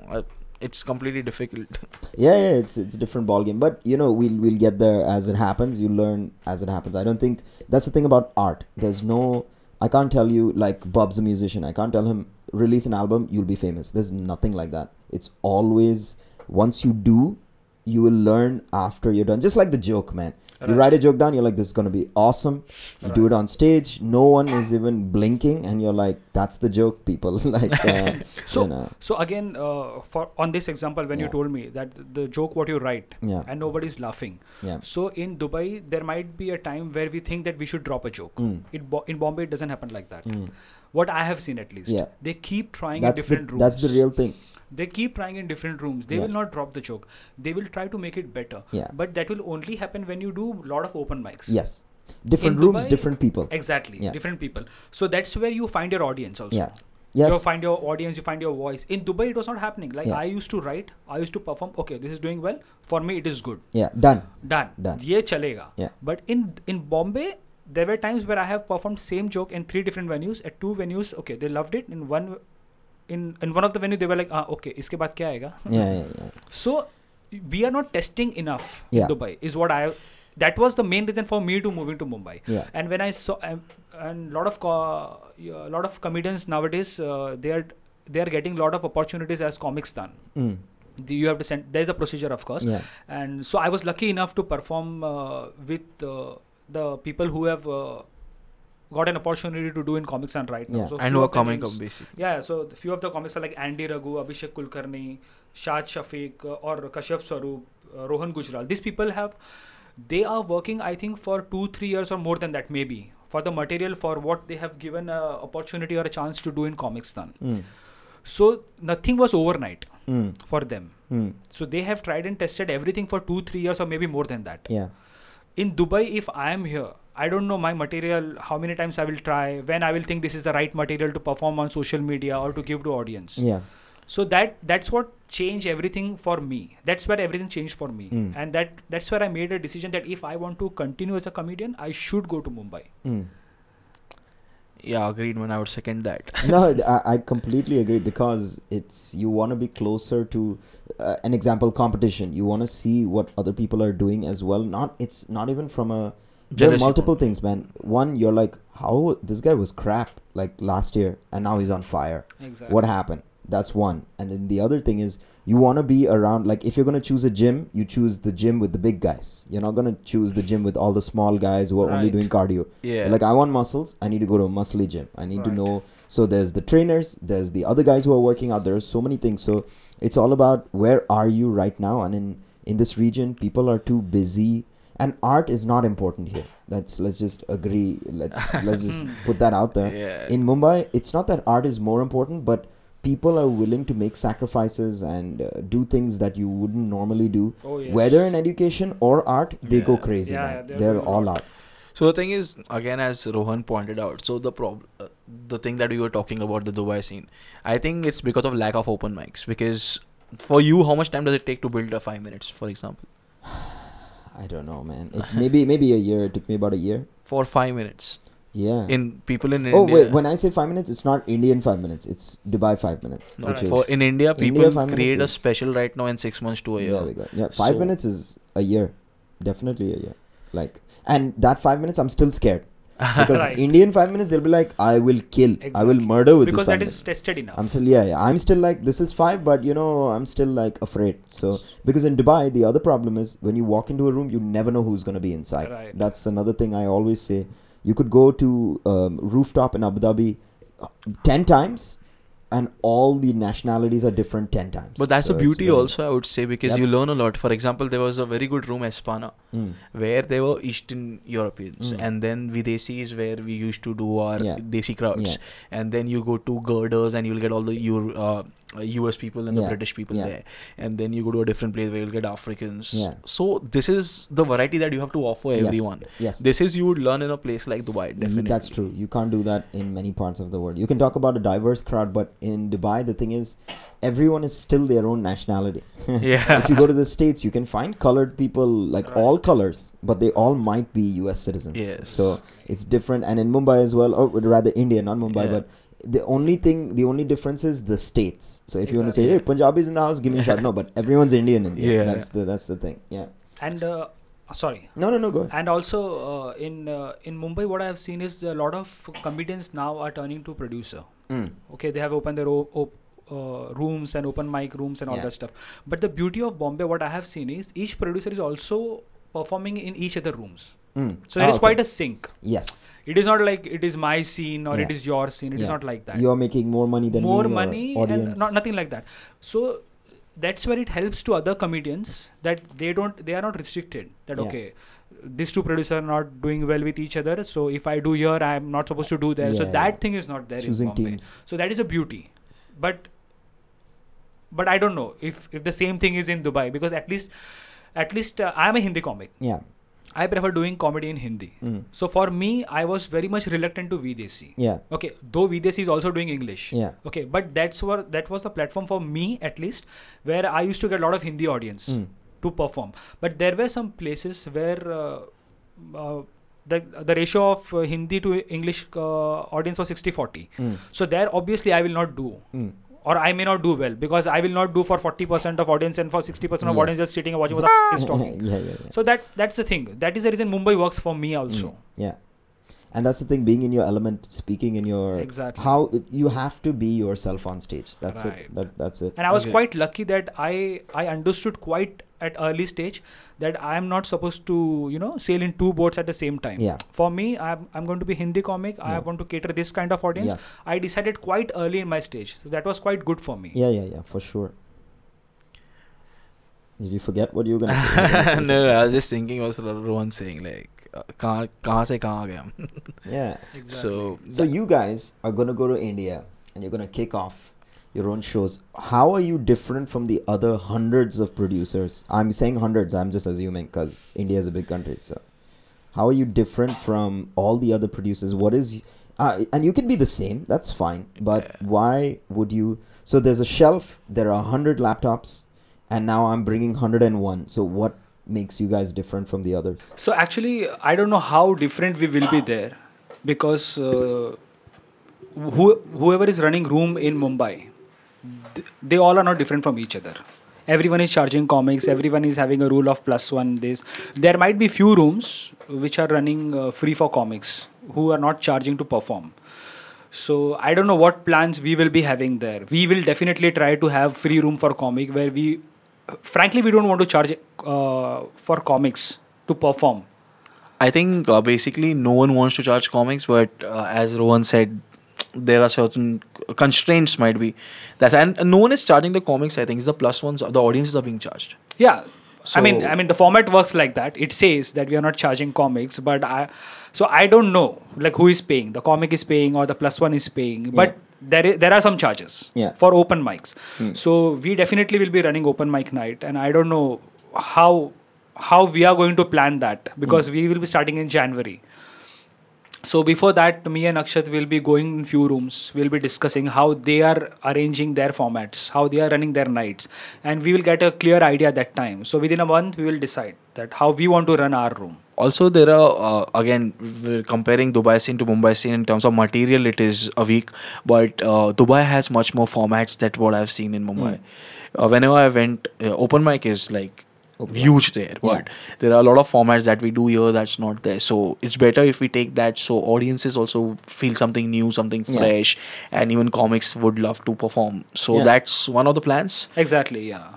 uh, it's completely difficult. yeah, yeah, it's it's a different ball game. But you know, we'll we'll get there as it happens. You learn as it happens. I don't think that's the thing about art. There's no. I can't tell you like Bob's a musician. I can't tell him release an album. You'll be famous. There's nothing like that. It's always once you do, you will learn after you're done. Just like the joke, man. You write a joke down. You're like, this is gonna be awesome. You do it on stage. No one is even blinking, and you're like, that's the joke, people. like, uh, So you know, so again, uh, for on this example, when you told me that the joke what you write yeah, and nobody's laughing. yeah. So in Dubai, there might be a time where we think that we should drop a joke. Mm. It Bo- in Bombay, it doesn't happen like that. Mm. What I have seen at least, Yeah. they keep trying in That's the different that's the real thing. They keep trying in different rooms. They Yeah. will not drop the joke. They will try to make it better. Yeah. But that will only happen when you do a lot of open mics. Yes. Different In rooms, Dubai- different people. Exactly. Yeah. Different people. So that's where you find your audience also. Yeah. Yes. You find your audience, you find your voice. In Dubai, it was not happening. Like Yeah. I used to write, I used to perform. Okay, this is doing well. For me, it is good. Yeah. Done. Done. Done. Ye chalega. Yeah. But in in Bombay, there were times where I have performed same joke in three different venues. At two venues, okay, they loved it. In one, in in one of the venue they were like ah okay iske baad kya aega? yeah, yeah, yeah. so we are not testing enough yeah. in dubai is what i that was the main reason for me to moving to mumbai yeah. and when i saw um, and lot of co- lot of comedians nowadays uh, they are they are getting lot of opportunities as comics done mm. the, you have to send there is a procedure of course yeah. and so i was lucky enough to perform uh, with uh, the people who have uh, got an opportunity to do in comics and right now. Yeah. So I few know a of the comic names- of basic. yeah, so the few of the comics are like Andy Raghu, Abhishek Kulkarni, Shad Shafiq, uh, or Kashyap Swaroop, uh, Rohan Gujral. These people have, they are working, I think, for two, three years or more than that, maybe, for the material for what they have given a opportunity or a chance to do in comics. Done. Mm. So nothing was overnight Mm. for them. Mm. So they have tried and tested everything for two, three years or maybe more than that. Yeah. In Dubai, if I am here, I don't know my material, how many times I will try, when I will think this is the right material to perform on social media or to give to audience Yeah. so that that's what changed everything for me that's where everything changed for me Mm. and that that's where i made a decision that if i want to continue as a comedian i should go to mumbai Mm. Yeah, agreed. Man, I would second that. no, I, I completely agree because it's you want to be closer to uh, an example competition. You want to see what other people are doing as well. Not it's not even from a there are multiple things, man. One, you're like, how this guy was crap like last year, and now he's on fire. Exactly. What happened? That's one. And then the other thing is, you want to be around. Like, if you're gonna choose a gym, you choose the gym with the big guys. You're not gonna choose the gym with all the small guys who are only doing cardio. Yeah. Like, I want muscles. I need to go to a muscly gym. I need to know. So there's the trainers. There's the other guys who are working out. There's so many things. So it's all about where are you right now. And in in this region, people are too busy. And art is not important here. Let's let's just agree. Let's let's just put that out there. yeah. In Mumbai, it's not that art is more important, but people are willing to make sacrifices and uh, do things that you wouldn't normally do. Oh, yes. Whether in education or art, they go crazy, Yeah, man. yeah, they're they're doing all lot. art. So the thing is, again, as Rohan pointed out, so the problem, uh, the thing that we were talking about the Dubai scene, I think it's because of lack of open mics. Because for you, how much time does it take to build a five minutes, for example? I don't know, man. It, maybe maybe a year. It took me about a year. For five minutes, Yeah. in people in oh India. wait, when I say five minutes, it's not Indian five minutes. It's Dubai five minutes. no, which Right. for in India, India, people five create a special right now in six months to a year. There we go. Yeah, five So- minutes is a year, definitely a year. Like, and that five minutes, I'm still scared because Right. Indian five minutes, they'll be like, I will kill, I will murder with because this five that minutes. is tested enough. I'm still yeah, yeah. I'm still like this is five, but you know I'm still like afraid. So because in Dubai, the other problem is when you walk into a room, you never know who's gonna be inside. Right. That's another thing I always say. You could go to um, rooftop in Abu Dhabi uh, ten times, and all the nationalities are different ten times. But that's So the beauty also, I would say, because Yep. you learn a lot. For example, there was a very good room, Espana, Mm. where there were Eastern Europeans, Mm. and then Videsi is where we used to do our Yeah. Desi crowds, Yeah. and then you go to Girders and you'll get all the your uh, Uh, US people and the British people Yeah. there, and then you go to a different place where you'll get Africans. Yeah. So this is the variety that you have to offer everyone. Yes. This is you would learn in a place like Dubai. Definitely. That's true. You can't do that in many parts of the world. You can talk about a diverse crowd, but in Dubai, the thing is, everyone is still their own nationality. Yeah. if you go to the states, you can find colored people like Right. all colors, but they all might be U.S. citizens. Yes. So it's different. And in Mumbai as well, or rather India, not Mumbai, Yeah. but the only thing, the only difference is the states. So if you want to say, Exactly. "Hey, Punjabis in the house, give me a shot," no, but everyone's Indian in the end. Yeah. That's the that's the thing. Yeah. and uh, sorry. No, no, no. Go ahead. And also uh, in uh, in Mumbai, what I have seen is a lot of comedians now are turning to producer. Mm. Okay, they have opened their o- op- uh, rooms and open mic rooms and all Yeah. that stuff. But the beauty of Bombay, what I have seen is each producer is also performing in each other rooms. Mm. So there Ah, is okay. quite a sync. yes. It is not like it is my scene or Yeah. it is your scene. It is Yeah. not like that. You're making more money than More me or money audience. and not nothing like that. So that's where it helps to other comedians that they don't they are not restricted. That Yeah. okay, these two producers are not doing well with each other. So if I do here, I am not supposed to do there. So that thing is not there. choosing teams. So that is a beauty, but but I don't know if if the same thing is in Dubai because at least at least uh, I am a Hindi comic. Yeah. I prefer doing comedy in Hindi. Mm. So for me, I was very much reluctant to Videsi. Yeah. Okay, though Videsi is also doing English. Yeah. Okay, but that's where that was the platform for me at least, where I used to get a lot of Hindi audience Mm. to perform. But there were some places where uh, uh, the the ratio of uh, Hindi to English uh, audience was 60-40. Mm. So there, obviously, I will not do. Or I may not do well because I will not do for 40% of audience and for 60% of audience Yes. just sitting and watching what the f- is talking. yeah, yeah, yeah. So that that's the thing. That is the reason Mumbai works for me also. Mm. Yeah. And that's the thing, being in your element, speaking in your Exactly. how it, you have to be yourself on stage. That's Right. it. That, that's it. and I was Okay. quite lucky that I I understood quite at early stage that I am not supposed to you know sail in two boats at the same time. Yeah. For me, I'm I'm going to be Hindi comic. I Yeah. want to cater this kind of audience. Yes. I decided quite early in my stage, so that was quite good for me. Yeah, yeah, yeah, for sure. Did you forget what you were gonna say? You were gonna say no, no, something. I was just thinking was Rohan saying like, uh, कहाँ कहाँ से कहाँ आ गए हम? Yeah. Exactly. So So you guys are gonna go to India and you're gonna kick off your own shows. How are you different from the other hundreds of producers? I'm saying hundreds. I'm just assuming because India is a big country. So how are you different from all the other producers? What is uh, and you can be the same. That's fine. But Yeah. why would you? So there's a shelf. There are hundred laptops, and now I'm bringing hundred and one. So what makes you guys different from the others? So actually, I don't know how different we will be there, because uh, who, whoever is running room in Mumbai, th- they all are not different from each other. everyone is charging comics everyone is having a rule of plus one this. There might be few rooms which are running uh, free for comics who are not charging to perform. So i don't know what plans we will be having there. We will definitely try to have free room for comic where we frankly we don't want to charge uh, for comics to perform. I think uh, basically no one wants to charge comics, but uh, as Rohan said, there are certain constraints might be. That's and no one is charging the comics. I think it's the plus ones. The audiences are being charged. Yeah. I mean, I mean, the format works like that. It says that we are not charging comics, but I, so I don't know like who is paying. The comic is paying or the plus one is paying, but there is, there are some charges Yeah. for open mics. Hmm. So we definitely will be running open mic night, and I don't know how how we are going to plan that because hmm. we will be starting in January. So before that, me and Akshat will be going in few rooms. We'll be discussing how they are arranging their formats, how they are running their nights, and we will get a clear idea at that time. So within a month, we will decide that how we want to run our room. Also, there are uh, again we're comparing Dubai scene to Mumbai scene in terms of material. It is a week, but uh, Dubai has much more formats that what I've seen in Mumbai. Uh, whenever I went, uh, open mic is like huge there, but there are a lot of formats that we do here that's not there. So it's better if we take that so audiences also feel something new, something Yeah. fresh, and even comics would love to perform. So Yeah. that's one of the plans. Exactly, yeah.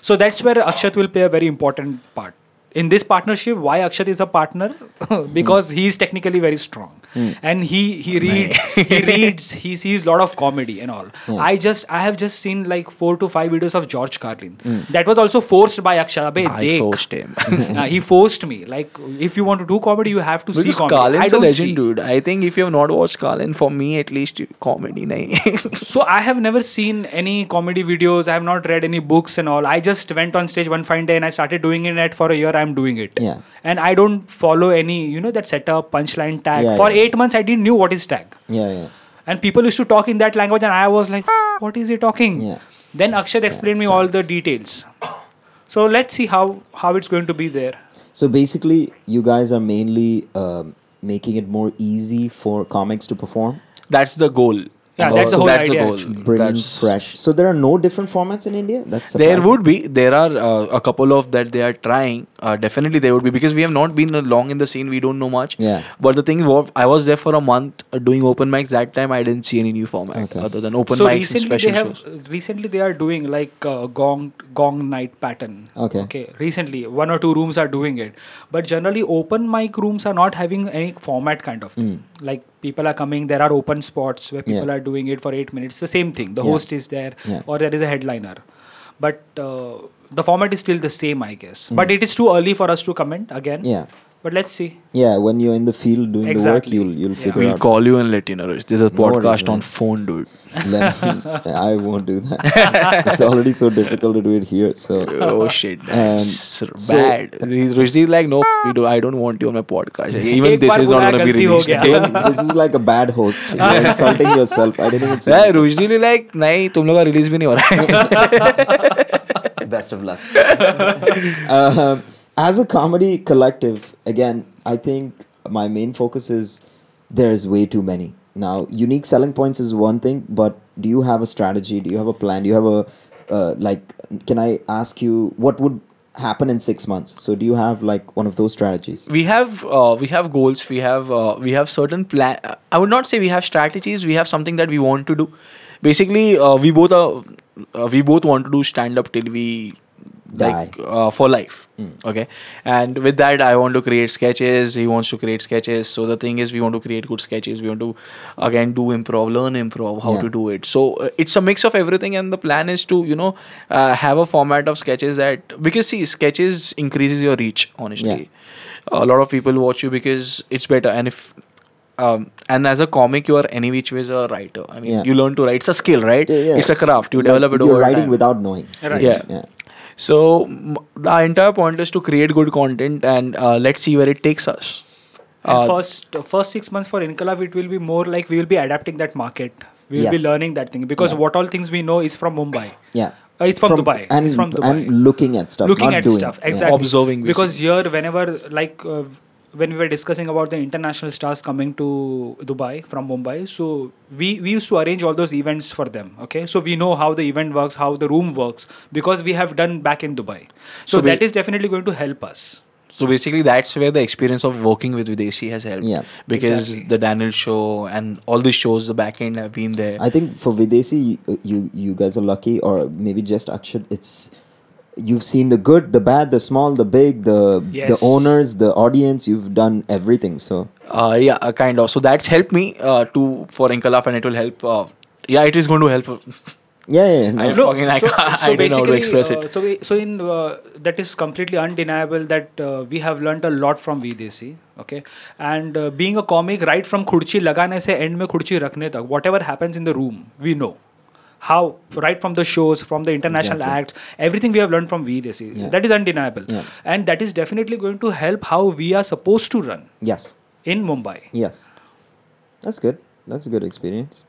So that's where Akshat will play a very important part. In this partnership, why Akshat is a partner? because he is technically very strong. And he he reads he reads he sees a lot of comedy and all. I just I have just seen like four to five videos of George Carlin. That was also forced by Akshat. Abe, I dekh. forced him. Uh, he forced me. Like if you want to do comedy, you have to see Because comedy. I Carlin's a don't legend, see. dude. I think if you have not watched Carlin, for me at least, comedy nahi. So I have never seen any comedy videos. I have not read any books and all. I just went on stage one fine day and I started doing it. For a year, I'm doing it. Yeah. And I don't follow any, you know, that setup, punchline, tag. Yeah, for yeah. eight months, I didn't knew what is tag. Yeah, yeah. And people used to talk in that language, and I was like, "What is he talking?" Yeah. Then Akshat explained me all the details. So let's see how how it's going to be there. So basically, you guys are mainly um, making it more easy for comics to perform, that's the goal. Yeah, that's the whole that's idea, the goal. actually. bringing That's- fresh. So there are no different formats in India. That's There would be. There are uh, a couple of that they are trying. Uh, definitely there would be because we have not been uh, long in the scene. We don't know much. Yeah. But the thing was, I was there for a month uh, doing open mics. That time I didn't see any new format Okay. other than open so mics and recently special they have shows. recently they are doing like uh, gong gong night pattern Okay. okay recently one or two rooms are doing it but generally open mic rooms are not having any format kind of thing like people are coming there are open spots where people Hmm. Yeah. are doing it for 8 minutes the same thing the Yeah. host is there Yeah. or there is a headliner but uh, the format is still the same i guess Hmm. but it is too early for us to comment again Yeah. But let's see. Yeah, when you're in the field doing exactly. the work, you'll you'll yeah. figure we'll out. We'll call you and let you know. Rich. There's a podcast no, on phone, dude. then, I won't do that. it's already so difficult to do it here. So oh shit, that's so, bad. Rushdi is like, no, do, I don't want you on my podcast. Even this is not gonna be released. this is like a bad host. You're insulting yourself. I didn't even say. Yeah, Rushdi is like, नहीं तुम लोग का release भी नहीं हो Best of luck. uh, as a comedy collective, again, I think my main focus is there's way too many. Now, unique selling points is one thing, but do you have a strategy? Do you have a plan? Do you have a uh, like? Can I ask you what would happen in six months? So, do you have like one of those strategies? we have uh, we have goals we have uh, we have certain plan i would not say we have strategies we have something that we want to do basically uh, we both are uh, we both want to do stand up till we like uh, for life okay and with that i want to create sketches he wants to create sketches so the thing is we want to create good sketches we want to again do improv learn improv how Yeah. to do it so uh, it's a mix of everything and the plan is to you know uh, have a format of sketches that because see sketches increases your reach honestly a lot of people watch you because it's better and if um, and as a comic you are any which ways a writer i mean Yeah. you learn to write it's a skill right Yeah, yeah. it's a craft you Like, develop it You're writing time. without knowing. Right. Yeah. Yeah. So m- the entire point is to create good content and uh, let's see where it takes us. And Uh, first first six months for Ink-A-Laugh, it will be more like we will be adapting that market. We will be learning that thing because Yeah. what all things we know is from Mumbai. Yeah. Uh, it's from, Dubai. And, it's from Dubai. and looking at stuff. Looking not at doing. stuff Yeah. exactly. Observing, because here whenever like uh, when we were discussing about the international stars coming to Dubai from Mumbai, so we, we used to arrange all those events for them. Okay, so we know how the event works, how the room works, because we have done back in Dubai. So, So we- that is definitely going to help us. So basically, that's where the experience of working with Videsi has helped. Yeah. Because Exactly. the Daniel show and all the shows, the back end have been there. I think for Videsi, you, you you guys are lucky, or maybe just Akshat. It's you've seen the good, the bad, the small, the big, the yes. the owners, the audience. You've done everything. So uh, yeah, uh, kind of. So that's helped me uh, to for Ink-A-Laugh, and it will help. Uh, yeah, it is going to help. yeah, yeah, no. I no, fucking, so, I, so don't know how to express it. Uh, so, we, so in that is completely undeniable that we have learned a lot from Videsi. Okay, and being a comic, right from khurchi lagane se end me khurchi rakne tak, whatever happens in the room, we know. How right from the shows, from the international Exactly. acts, everything we have learned from Videsi. Yeah. That is undeniable, Yeah. and that is definitely going to help how we are supposed to run yes, in Mumbai. yes. That's good. That's a good experience.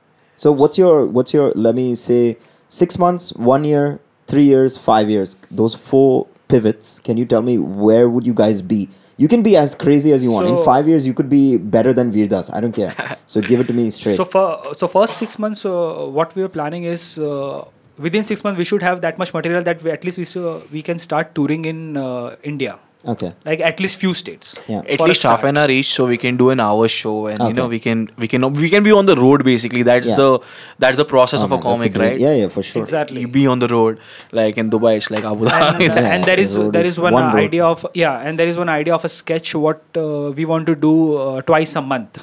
So what's your what's your let me say six months, one year, three years, five years. Those four pivots. Can you tell me where would you guys be? You can be as crazy as you want. In five years, you could be better than Vir Das. I don't care. So give it to me straight. So for so first six months, uh, what we are planning is uh, within six months we should have that much material that we, at least we so we can start touring in uh, India, okay. like at least few states. Yeah. At For least half an hour each, so we can do an hour show, and you know we can we can we can be on the road. Basically, that's Yeah. the that's the process Oh, of a man, that's comic, great- right? Yeah, yeah, for sure. Exactly. You be on the road, like in Dubai, it's like Abu And, Dhabi. uh, and there the is road there is is one, one idea of yeah, and there is one idea of a sketch what uh, we want to do uh, twice a month,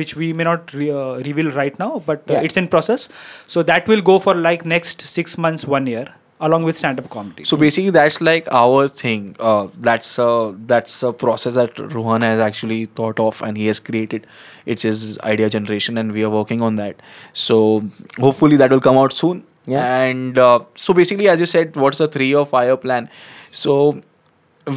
which we may not re- uh, reveal right now, but uh, Yeah. it's in process. So that will go for like next six months, one year, along with stand-up comedy. So basically, that's like our thing. Uh, that's a that's a process that Rohan has actually thought of and he has created. It's his idea generation, and we are working on that. So hopefully that will come out soon. Yeah. And uh, so basically, as you said, what's the three or five year plan? So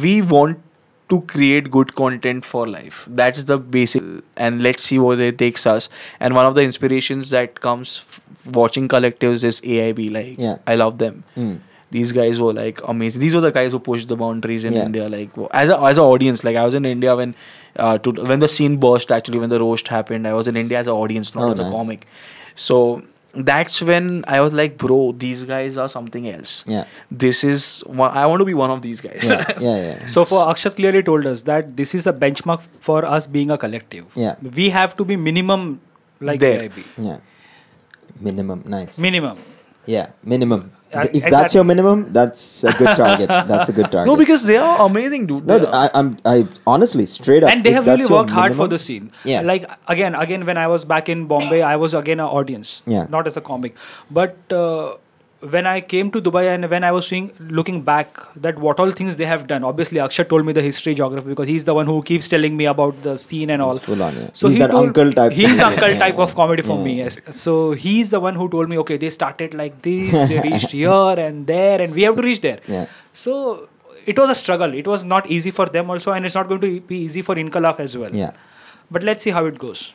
we want to create good content for life. That's the basic, and let's see where it takes us. And one of the inspirations that comes f- watching collectives is AIB. Like, Yeah. I love them Mm. these guys were like amazing. These were the guys who pushed the boundaries in Yeah. India. Like as a as an audience, like I was in India when uh, to, when the scene burst. Actually, when the roast happened, I was in India as an audience, not Oh, as a comic. So that's when I was like, bro, these guys are something else. Yeah. This is one, I want to be one of these guys. Yeah, yeah, yeah. So for Akshat clearly told us that this is a benchmark for us being a collective. Yeah. We have to be minimum like There. Yeah. Minimum, nice. Minimum. yeah, minimum. If that's your minimum, that's a good target. that's a good target. no, because they are amazing, dude. no, They th- are- I, I'm I honestly straight up. and they have really worked hard for the scene. Yeah. Like again, again, when I was back in Bombay, I was again an audience. Yeah. Not as a comic, but uh, when I came to Dubai and when I was seeing, looking back, that what all things they have done. Obviously, Akshat told me the history, geography, because he's the one who keeps telling me about the scene and all. He's full on, yeah. So He's he that told- uncle type. He's the uncle type of comedy for Yeah, me. Yes. So he's the one who told me, okay, they started like this, they reached here and there, and we have to reach there. Yeah. So it was a struggle. It was not easy for them also, and it's not going to be easy for Ink-A-Laugh as well. Yeah. But let's see how it goes.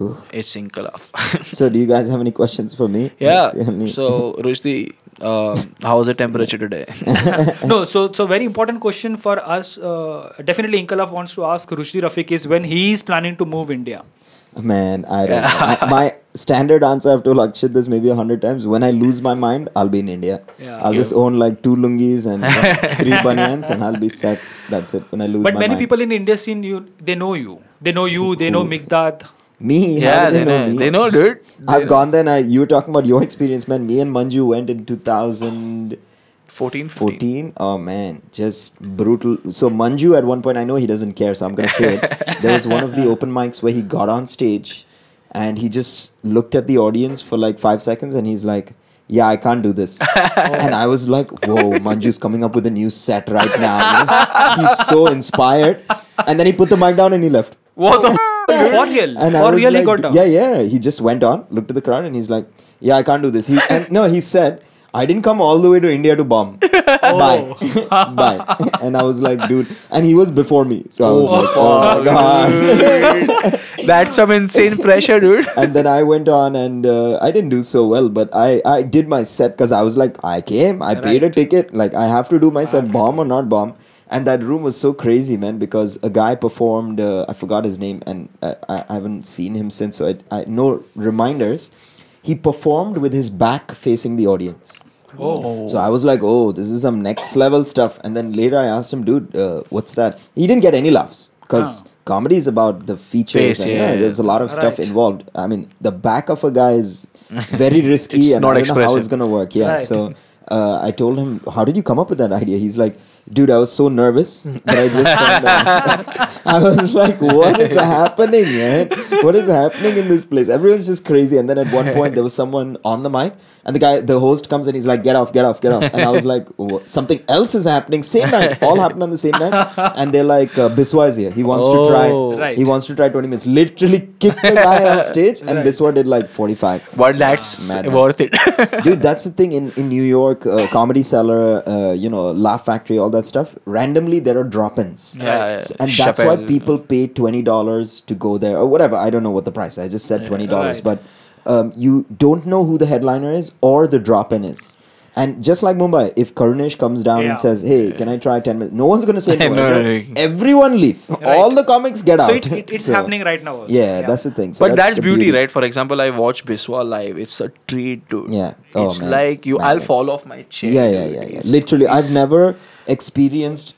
Ooh. it's Ink-A-Laugh. So, do you guys have any questions for me? yeah. That's the only- So Rushdi, uh, how was the temperature today? no, so so very important question for us. Uh, definitely, Ink-A-Laugh wants to ask Rushdi Rafiq is when he is planning to move India. Man, I don't know. I, my standard answer I've told Akshat this maybe a hundred times. When I lose my mind, I'll be in India. Yeah. I'll just own like two lungis and uh, three banyans, and I'll be set. That's it. When I lose But many mind. people in India scene, you they know you. They know you. They know Who? Me, yeah, they, they, know. me? They know, dude. I've They- gone there. You were talking about your experience, man. Me and Manju went in 2014. 14, 14. Oh man, just brutal. So Manju, at one point, I know he doesn't care, so I'm gonna say it. There was one of the open mics where he got on stage, and he just looked at the audience for like five seconds, and he's like. Yeah, I can't do this. Oh. and I was like, whoa, Manju's coming up with a new set right now. He's so inspired. And then he put the mic down and he left. What the For real. And For was really like, got down. Yeah, yeah. He just went on, looked at the crowd, and he's like, "Yeah, I can't do this." He and no, he said, "I didn't come all the way to India to bomb. Bye, bye." and I was like, "Dude," and he was before me, so I was like, "Oh my god." That's some insane pressure, dude. and then I went on, and uh, I didn't do so well, but I I did my set because I was like, I came, I paid a ticket, like I have to do my set, bomb or not bomb. And that room was so crazy, man, because a guy performed. Uh, I forgot his name, and uh, I, I haven't seen him since. So I, I no reminders. He performed with his back facing the audience. Oh. So I was like, oh, this is some next level stuff. And then later I asked him, dude, uh, what's that? He didn't get any laughs because Ah. comedy is about the features Face, and yeah, yeah, yeah. there's a lot of stuff Right. involved. I mean, the back of a guy is very risky It's and not I don't know how it's going to work. Yeah. Right. So uh, I told him, how did you come up with that idea? He's like, dude, I was so nervous that I just turned that. I was like, what is happening, man? What is happening in this place? Everyone's just crazy. And then at one point, there was someone on the mic, and the guy, the host comes and he's like, get off, get off, get off. And I was like, something else is happening. Same night, all happened on the same night. And they're like, uh, Biswa is here. He wants to try. Oh. Right. He wants to try 20 minutes. Literally kicked the guy off stage, and Right. Biswa did like 45. But that's Madness. worth it. Dude, that's the thing in, in New York, uh, Comedy Cellar, uh, you know, Laugh Factory, all that stuff. Randomly, there are drop ins. Yeah, yeah. So- and that's why people pay twenty dollars to go there or whatever. I don't know what the price. I just said twenty dollars, Right. but um, you don't know who the headliner is or the drop-in is. And just like Mumbai, if Karunesh comes down Yeah. and says, "Hey, can I try ten minutes?" No one's gonna say no. No, no, Everyone, no. everyone leave. All the comics get So out. it, it, it's So, happening right now. Also. Yeah, that's the thing. So but that's, the beauty, right? For example, I watch Biswa live. It's a treat, dude. Yeah. Oh, it's man. like you. I'll fall off my chair. Yeah, yeah, yeah, yeah. Literally, I've never experienced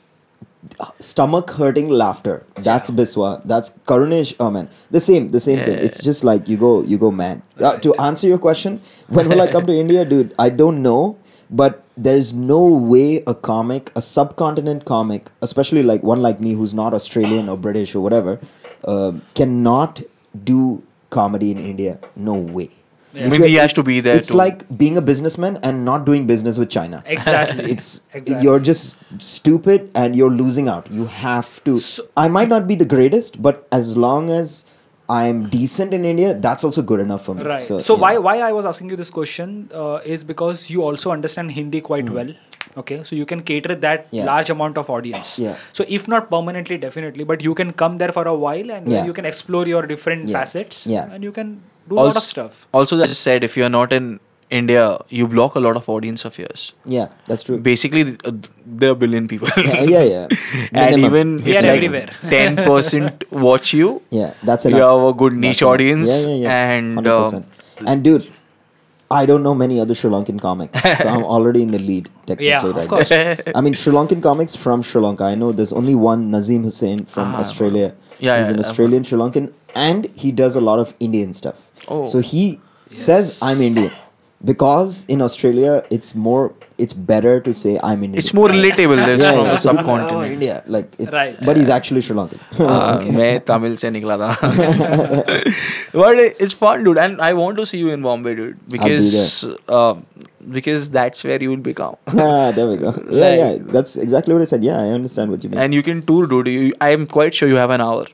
stomach hurting laughter. That's Biswa. That's Karunesh. Oh man, the same, the same thing. Yeah. It's just like you go, you go man. Uh, to answer your question, when will I come to India, dude? I don't know, but there's no way a comic, a subcontinent comic, especially like one like me who's not Australian or British or whatever, um, cannot do comedy in India. No way. Yeah. If I mean, he has it's- to be there It's too. like being a businessman and not doing business with China Exactly. it's Exactly. you're just stupid and you're losing out you have to So- i might not be the greatest but as long as i'm decent in india that's also good enough for me Right. so, So, yeah. why why I was asking you this question uh, is because you also understand Hindi quite well. Okay, so you can cater that. Yeah. large amount of audience. Yeah. So if not permanently, definitely, but you can come there for a while and Yeah. you can explore your different Yeah. facets. Yeah. And you can do a lot of Also, stuff. also, I just said if you're not in India, you block a lot of audience of yours. yeah that's true Basically, uh, there are a billion people. yeah yeah, yeah. and even if like everywhere. ten percent watch you, yeah that's enough. you have a good niche That's enough. audience. yeah yeah yeah And 100%. um, and dude I don't know many other Sri Lankan comics, so I'm already in the lead technically Yeah, of course. I mean, Sri Lankan comics from Sri Lanka. I know there's only one Nazeem Hussain from Ah, Australia. Yeah, he's yeah, an I've Australian Sri Lankan, and he does a lot of Indian stuff. Oh. So he says I'm Indian because in Australia it's more it's better to say I'm Indian. it's more relatable. There's yeah, from yeah. the So people are, oh, subcontinent. India, like it's, Right. but he's actually Sri Lankan. हाँ, मैं तमिल से निकला था but it's fun dude and I want to see you in Bombay dude be because uh, because that's where you will become ah, there we go. Yeah, yeah, Like- that's exactly what I said. Yeah, I understand what you mean. and you can tour dude you, I'm quite sure you have an hour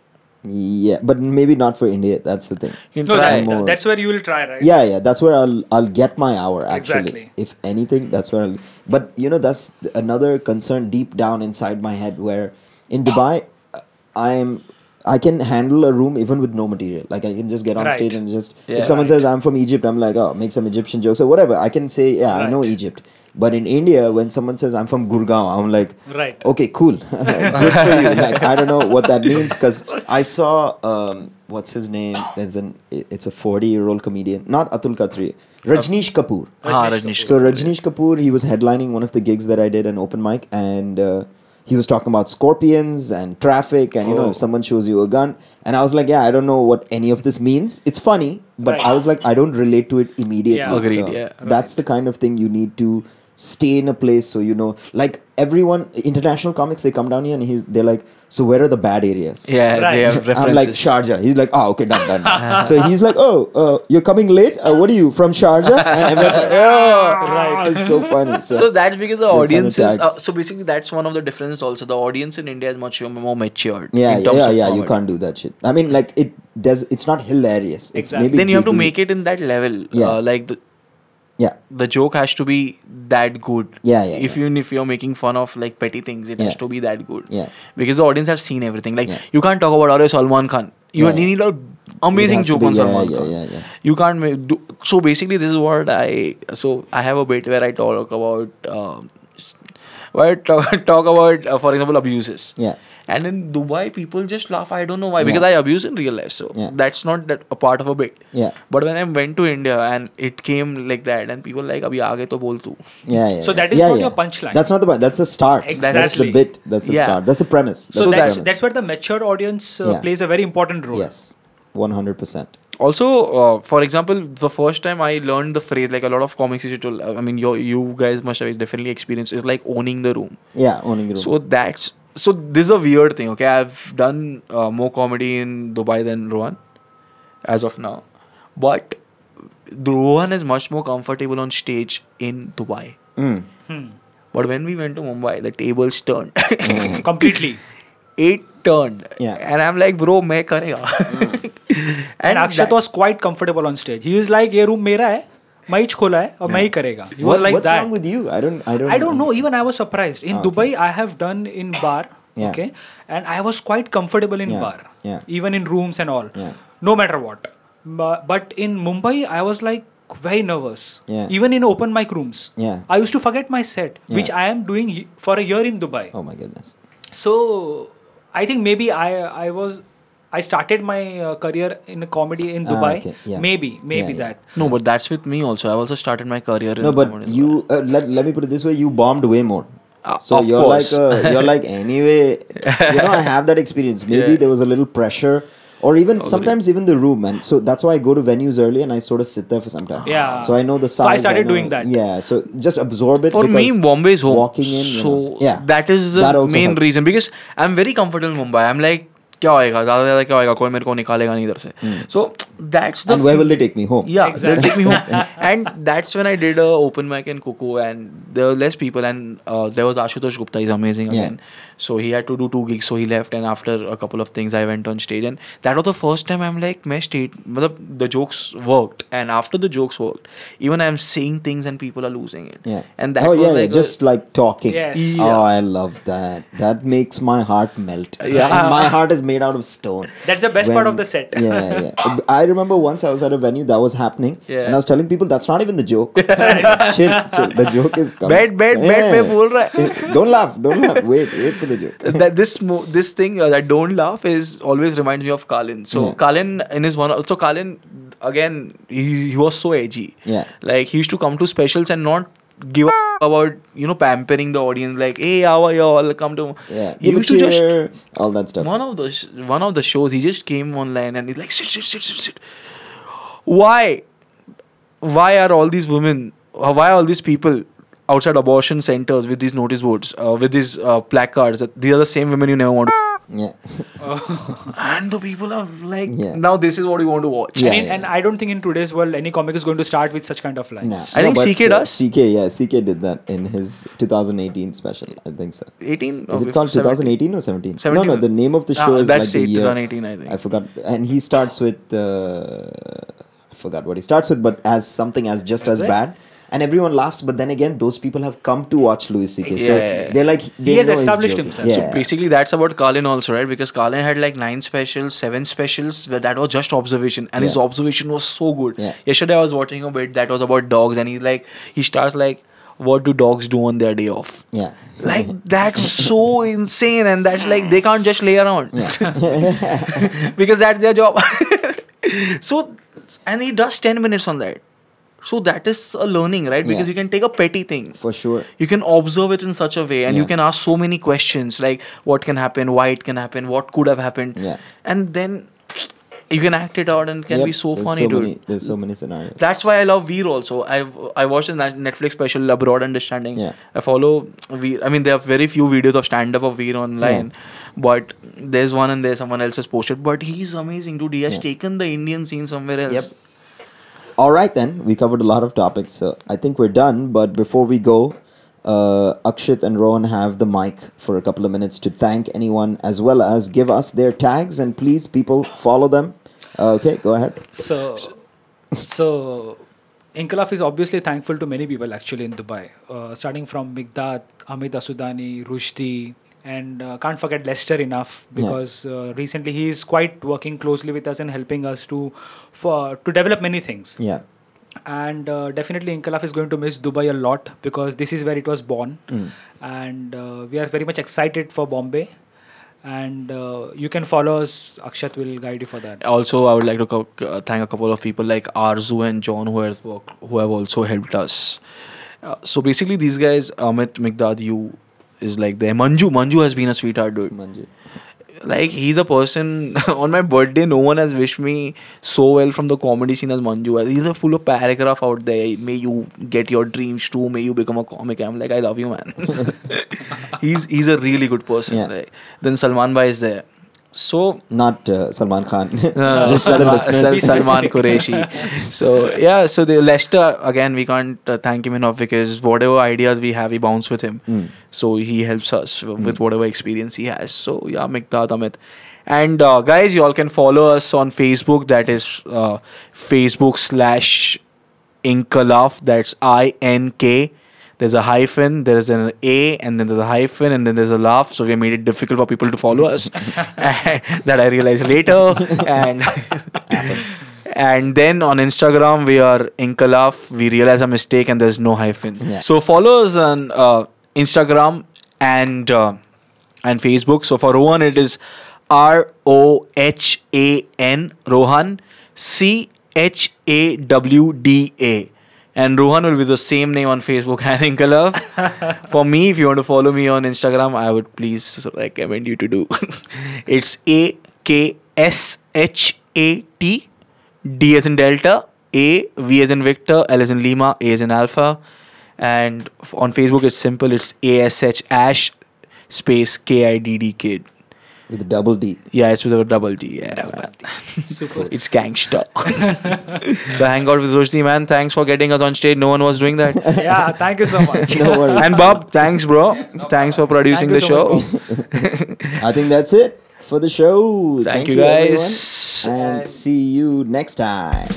yeah, but maybe not for India. That's the thing. you can No, that, more. that's where you will try, right? Yeah, yeah, that's where I'll I'll get my hour actually. Exactly. If anything, that's where I'll. But you know, that's another concern deep down inside my head where in Dubai, uh, I'm I can handle a room even with no material. Like I can just get on Right. stage and just Yeah. if someone Right. says I'm from Egypt, I'm like, oh, make some Egyptian jokes or whatever. I can say, yeah, I know Egypt. But in India, when someone says I'm from Gurgaon, I'm like, Right. okay, cool, good for you. Like I don't know what that means because I saw um, what's his name? There's an it's a 40 year old comedian, not Atul Khatri, Rajneesh Kapoor. Ah, Rajneesh So Rajneesh Kapoor, he was headlining one of the gigs that I did, an open mic, and uh, he was talking about scorpions and traffic, and you know, Oh. if someone shows you a gun, and I was like, yeah, I don't know what any of this means. It's funny, but Right. I was like, I don't relate to it immediately. Yeah. Agreed, So yeah. That's the kind of thing you need to stay in a place so you know like everyone international comics they come down here and he's they're like so where are the bad areas yeah Right. they have references I'm like Sharjah. He's like, oh, okay, done, done. done." so he's like, oh, uh, you're coming late. Uh, what are you from Sharjah? And everyone's like, oh, Right. It's so funny. So, so that's because the They're audience is uh, so basically that's one of the differences also the audience in India is much more matured yeah, in yeah, terms yeah, of yeah. You can't do that shit. I mean, like it does. It's not hilarious. It's Exactly. maybe then you have to make it in that level Yeah. uh, like the, Yeah, the joke has to be that good Yeah, yeah, if yeah. even if you're making fun of like petty things it has to be that good Yeah. because the audience have seen everything like Yeah. you can't talk about Arya Salman Khan you Yeah, need a amazing joke be- on yeah, Salman yeah, Khan yeah, yeah. you can't make do, so basically this is what I so I have a bit where I talk about um, but talk, talk about, uh, for example, abuses. Yeah. And in Dubai, people just laugh. I don't know why. Because I abuse in real life. So Yeah. that's not that a part of a bit. Yeah. But when I went to India and it came like that, and people like, Abhi aage to bol tu. Yeah, yeah. So yeah. that is yeah, not yeah. your punchline. That's not the point. That's the start. exactly. That's the bit. That's the Yeah. start. That's the premise. so the that's premise. that's where the mature audience uh, Yeah. plays a very important role. yes, one hundred percent Also, uh, for example, the first time I learned the phrase, like a lot of comics used to, I mean, you, you guys must have definitely experienced, is like owning the room. Yeah, owning the room. So that's so this is a weird thing. Okay, I've done uh, more comedy in Dubai than Rohan, as of now, but Rohan is much more comfortable on stage in Dubai. Mm. Hmm. But when we went to Mumbai, the tables turned. Completely. it turned. Yeah. And I'm like, bro, मैं करेगा. And Akshat that- was quite comfortable on stage. He is like, ये room मेरा है, मैं ही खोला है और मैं ही करेगा. He was What, like what's that. wrong with you? I don't. I don't. I don't know. Even I was surprised. In Ah, okay. Dubai, I have done in bar. Yeah. Okay, and I was quite comfortable in Yeah, bar. yeah. Even in rooms and all. Yeah. No matter what. But, but in Mumbai, I was like very nervous. Yeah. Even in open mic rooms. Yeah. I used to forget my set, which Yeah. I am doing he- for a year in Dubai. Oh my goodness. So I think maybe I I was I started my uh, career in comedy in Ah, Dubai. okay, yeah. Maybe maybe Yeah, yeah. that. No, but that's with me also. I also started my career in No, but comedy. you uh, let, let me put it this way: you bombed way more. Uh, so you're course. like uh, you're like anyway. You know, I have that experience. Maybe Yeah. there was a little pressure, or even sometimes even the room, and so that's why I go to venues early and I sort of sit there for some time. Yeah. So I know the So I size. started know- doing that. Yeah. So just absorb it. For me, because Bombay is home. Walking in. you so know, yeah. that is the That main helps. reason because I'm very comfortable in Mumbai. I'm like, क्या होएगा ज़्यादा ज़्यादा क्या होएगा कोई मेरे को निकालेगा नहीं इधर से so that's the and where f- will they take me? Home. Yeah exactly. they'll take me home. And that's when i did a open mic in Cuckoo and there were less people and uh, there was ashutosh gupta he's amazing yeah. again. So he had to do two gigs so he left and after a couple of things i went on stage. And that was the first time i'm like my state the jokes worked and after the jokes worked even i'm saying things and people are losing it. Yeah. And that oh yeah like just a, like talking. Yes. yeah. oh i love that. That makes my heart melt. Yeah. My heart is made out of stone. That's the best when, part of the set. Yeah yeah. I remember once I was at a venue that was happening, yeah. and I was telling people that's not even the joke. chill, chill. The joke is coming. Bed, bed, yeah. bed. Eh, don't laugh. Don't laugh. Wait, wait for the joke. that this this thing uh, that don't laugh is always reminds me of Carlin. So yeah. Carlin in his one. So Carlin again, he, he was so edgy. Yeah. Like he used to come to specials and not give a about you know pampering the audience like hey how are you all? Come to Yeah, he used to just all that stuff. one of the sh- one of the shows he just came online and he's like sit sit sit sit sit why? Why are all these women why are all these people outside abortion centers with these notice boards uh, with these uh, placards that these are the same women you never want to Yeah, and the people are like Yeah. now this is what you want to watch Yeah, and, in, yeah. and I don't think in today's world any comic is going to start with such kind of lines. nah. I think but, CK does. CK, yeah, CK did that in his 2018 special. I think so. 18 Is it called 17? 2018 or 17? 17 No, no. The name of the Ah, show is that's like the it, year. 2018 I think I forgot. And he starts with. Uh, I forgot what he starts with, but as something as just Is as it? bad. And everyone laughs, but then again, those people have come to watch Louis C.K. So Yeah. they're like, they has established joking. himself. Yeah. So basically, that's about Carlin also, right? Because Carlin had like nine specials, seven specials, where that was just observation, and his observation was so good. Yeah. Yesterday, I was watching a bit that was about dogs, and he like, he starts like, "What do dogs do on their day off?" yeah. Like that's so insane, and that's like they can't just lay around because that's their job. so, and he does ten minutes on that. So that is a learning, right? Because Yeah. you can take a petty thing For sure. you can observe it in such a way and you can ask so many questions like what can happen why it can happen what could have happened Yeah. and then you can act it out and it can Yep, be so there's funny so dude many, There's so many scenarios. that's why I love Vir also. I I watched the Net- Netflix special Abroad Understanding. Yeah. I follow Vir. I mean, there are very few videos of stand up of Vir online, but there's one and there someone else has posted. But he's amazing, dude. He has Yeah. taken the Indian scene somewhere else. Yep. All right, then. We covered a lot of topics. So I think we're done. But before we go, uh, Akshat and Rohan have the mic for a couple of minutes to thank anyone as well as give us their tags. And please, people, follow them. Uh, okay, go ahead. So, so Ink-A-Laugh is obviously thankful to many people actually in Dubai, uh, starting from Mikdad, Amit Asudani, Rushdi, and uh, can't forget Lester enough because uh, recently he is quite working closely with us and helping us to for to develop many things. Yeah. and uh, definitely Ink-A-Laugh is going to miss Dubai a lot because this is where it was born, Mm. and uh, we are very much excited for Bombay. And uh, you can follow us. Akshat will guide you for that. Also, I would like to co- uh, thank a couple of people like Arzu and John who have worked, who have also helped us. Uh, so basically, these guys, Amit Mikdad, you is like there. Manju, Manju has been a sweetheart, dude. Manju. Like he's a person. on my birthday, no one has wished me so well from the comedy scene as Manju. He's a full of paragraph out there. May you get your dreams too. May you become a comic. I'm like, I love you, man. he's he's a really good person. Yeah. Like. Then Salman Bhai is there. So Not uh, Salman Khan. no, Just Salman, listeners. Salman Qureshi. so yeah, so the Lester again, we can't uh, thank him enough because whatever ideas we have, we bounce with him. Mm. So he helps us with whatever experience he has. So yeah, Mikdad Amit. And uh, guys, you all can follow us on Facebook. That is uh, Facebook slash Ink-A-Laugh. That's I N K. There's a hyphen, there's an A, and then there's a hyphen, and then there's a laugh. So we made it difficult for people to follow us. that I realized later. and and then on Instagram we are Inkalaugh. We realize a mistake and there's no hyphen. Yeah. So follow us on uh, Instagram and uh, and Facebook. So for Rohan it is R O H A N Rohan C H A W D A. And Rohan will be the same name on Facebook and Inkalaugh. For me, if you want to follow me on Instagram, I would please recommend you to do. it's A K S H A T D as in Delta, A, V as in Victor, L as in Lima, A as in Alpha. And on Facebook, it's simple. It's A S H Ash space K I D D Kid. With a double D. Yeah, it's with a double D. Yeah, man. Super. It's gangster. the hangout with Rushdi, man. Thanks for getting us on stage. No one was doing that. yeah, thank you so much. No worries. and Bob, thanks, bro. Thanks for producing Thank the you so show. much, I think that's it for the show. Thank you, everyone, guys. And see you next time.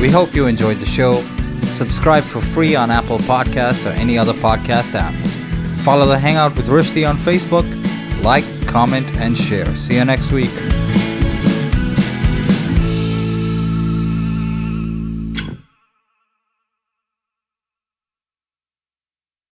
We hope you enjoyed the show. Subscribe for free on Apple Podcasts or any other podcast app. Follow the Hangout with Rushdi on Facebook. Like, comment, and share. See you next week.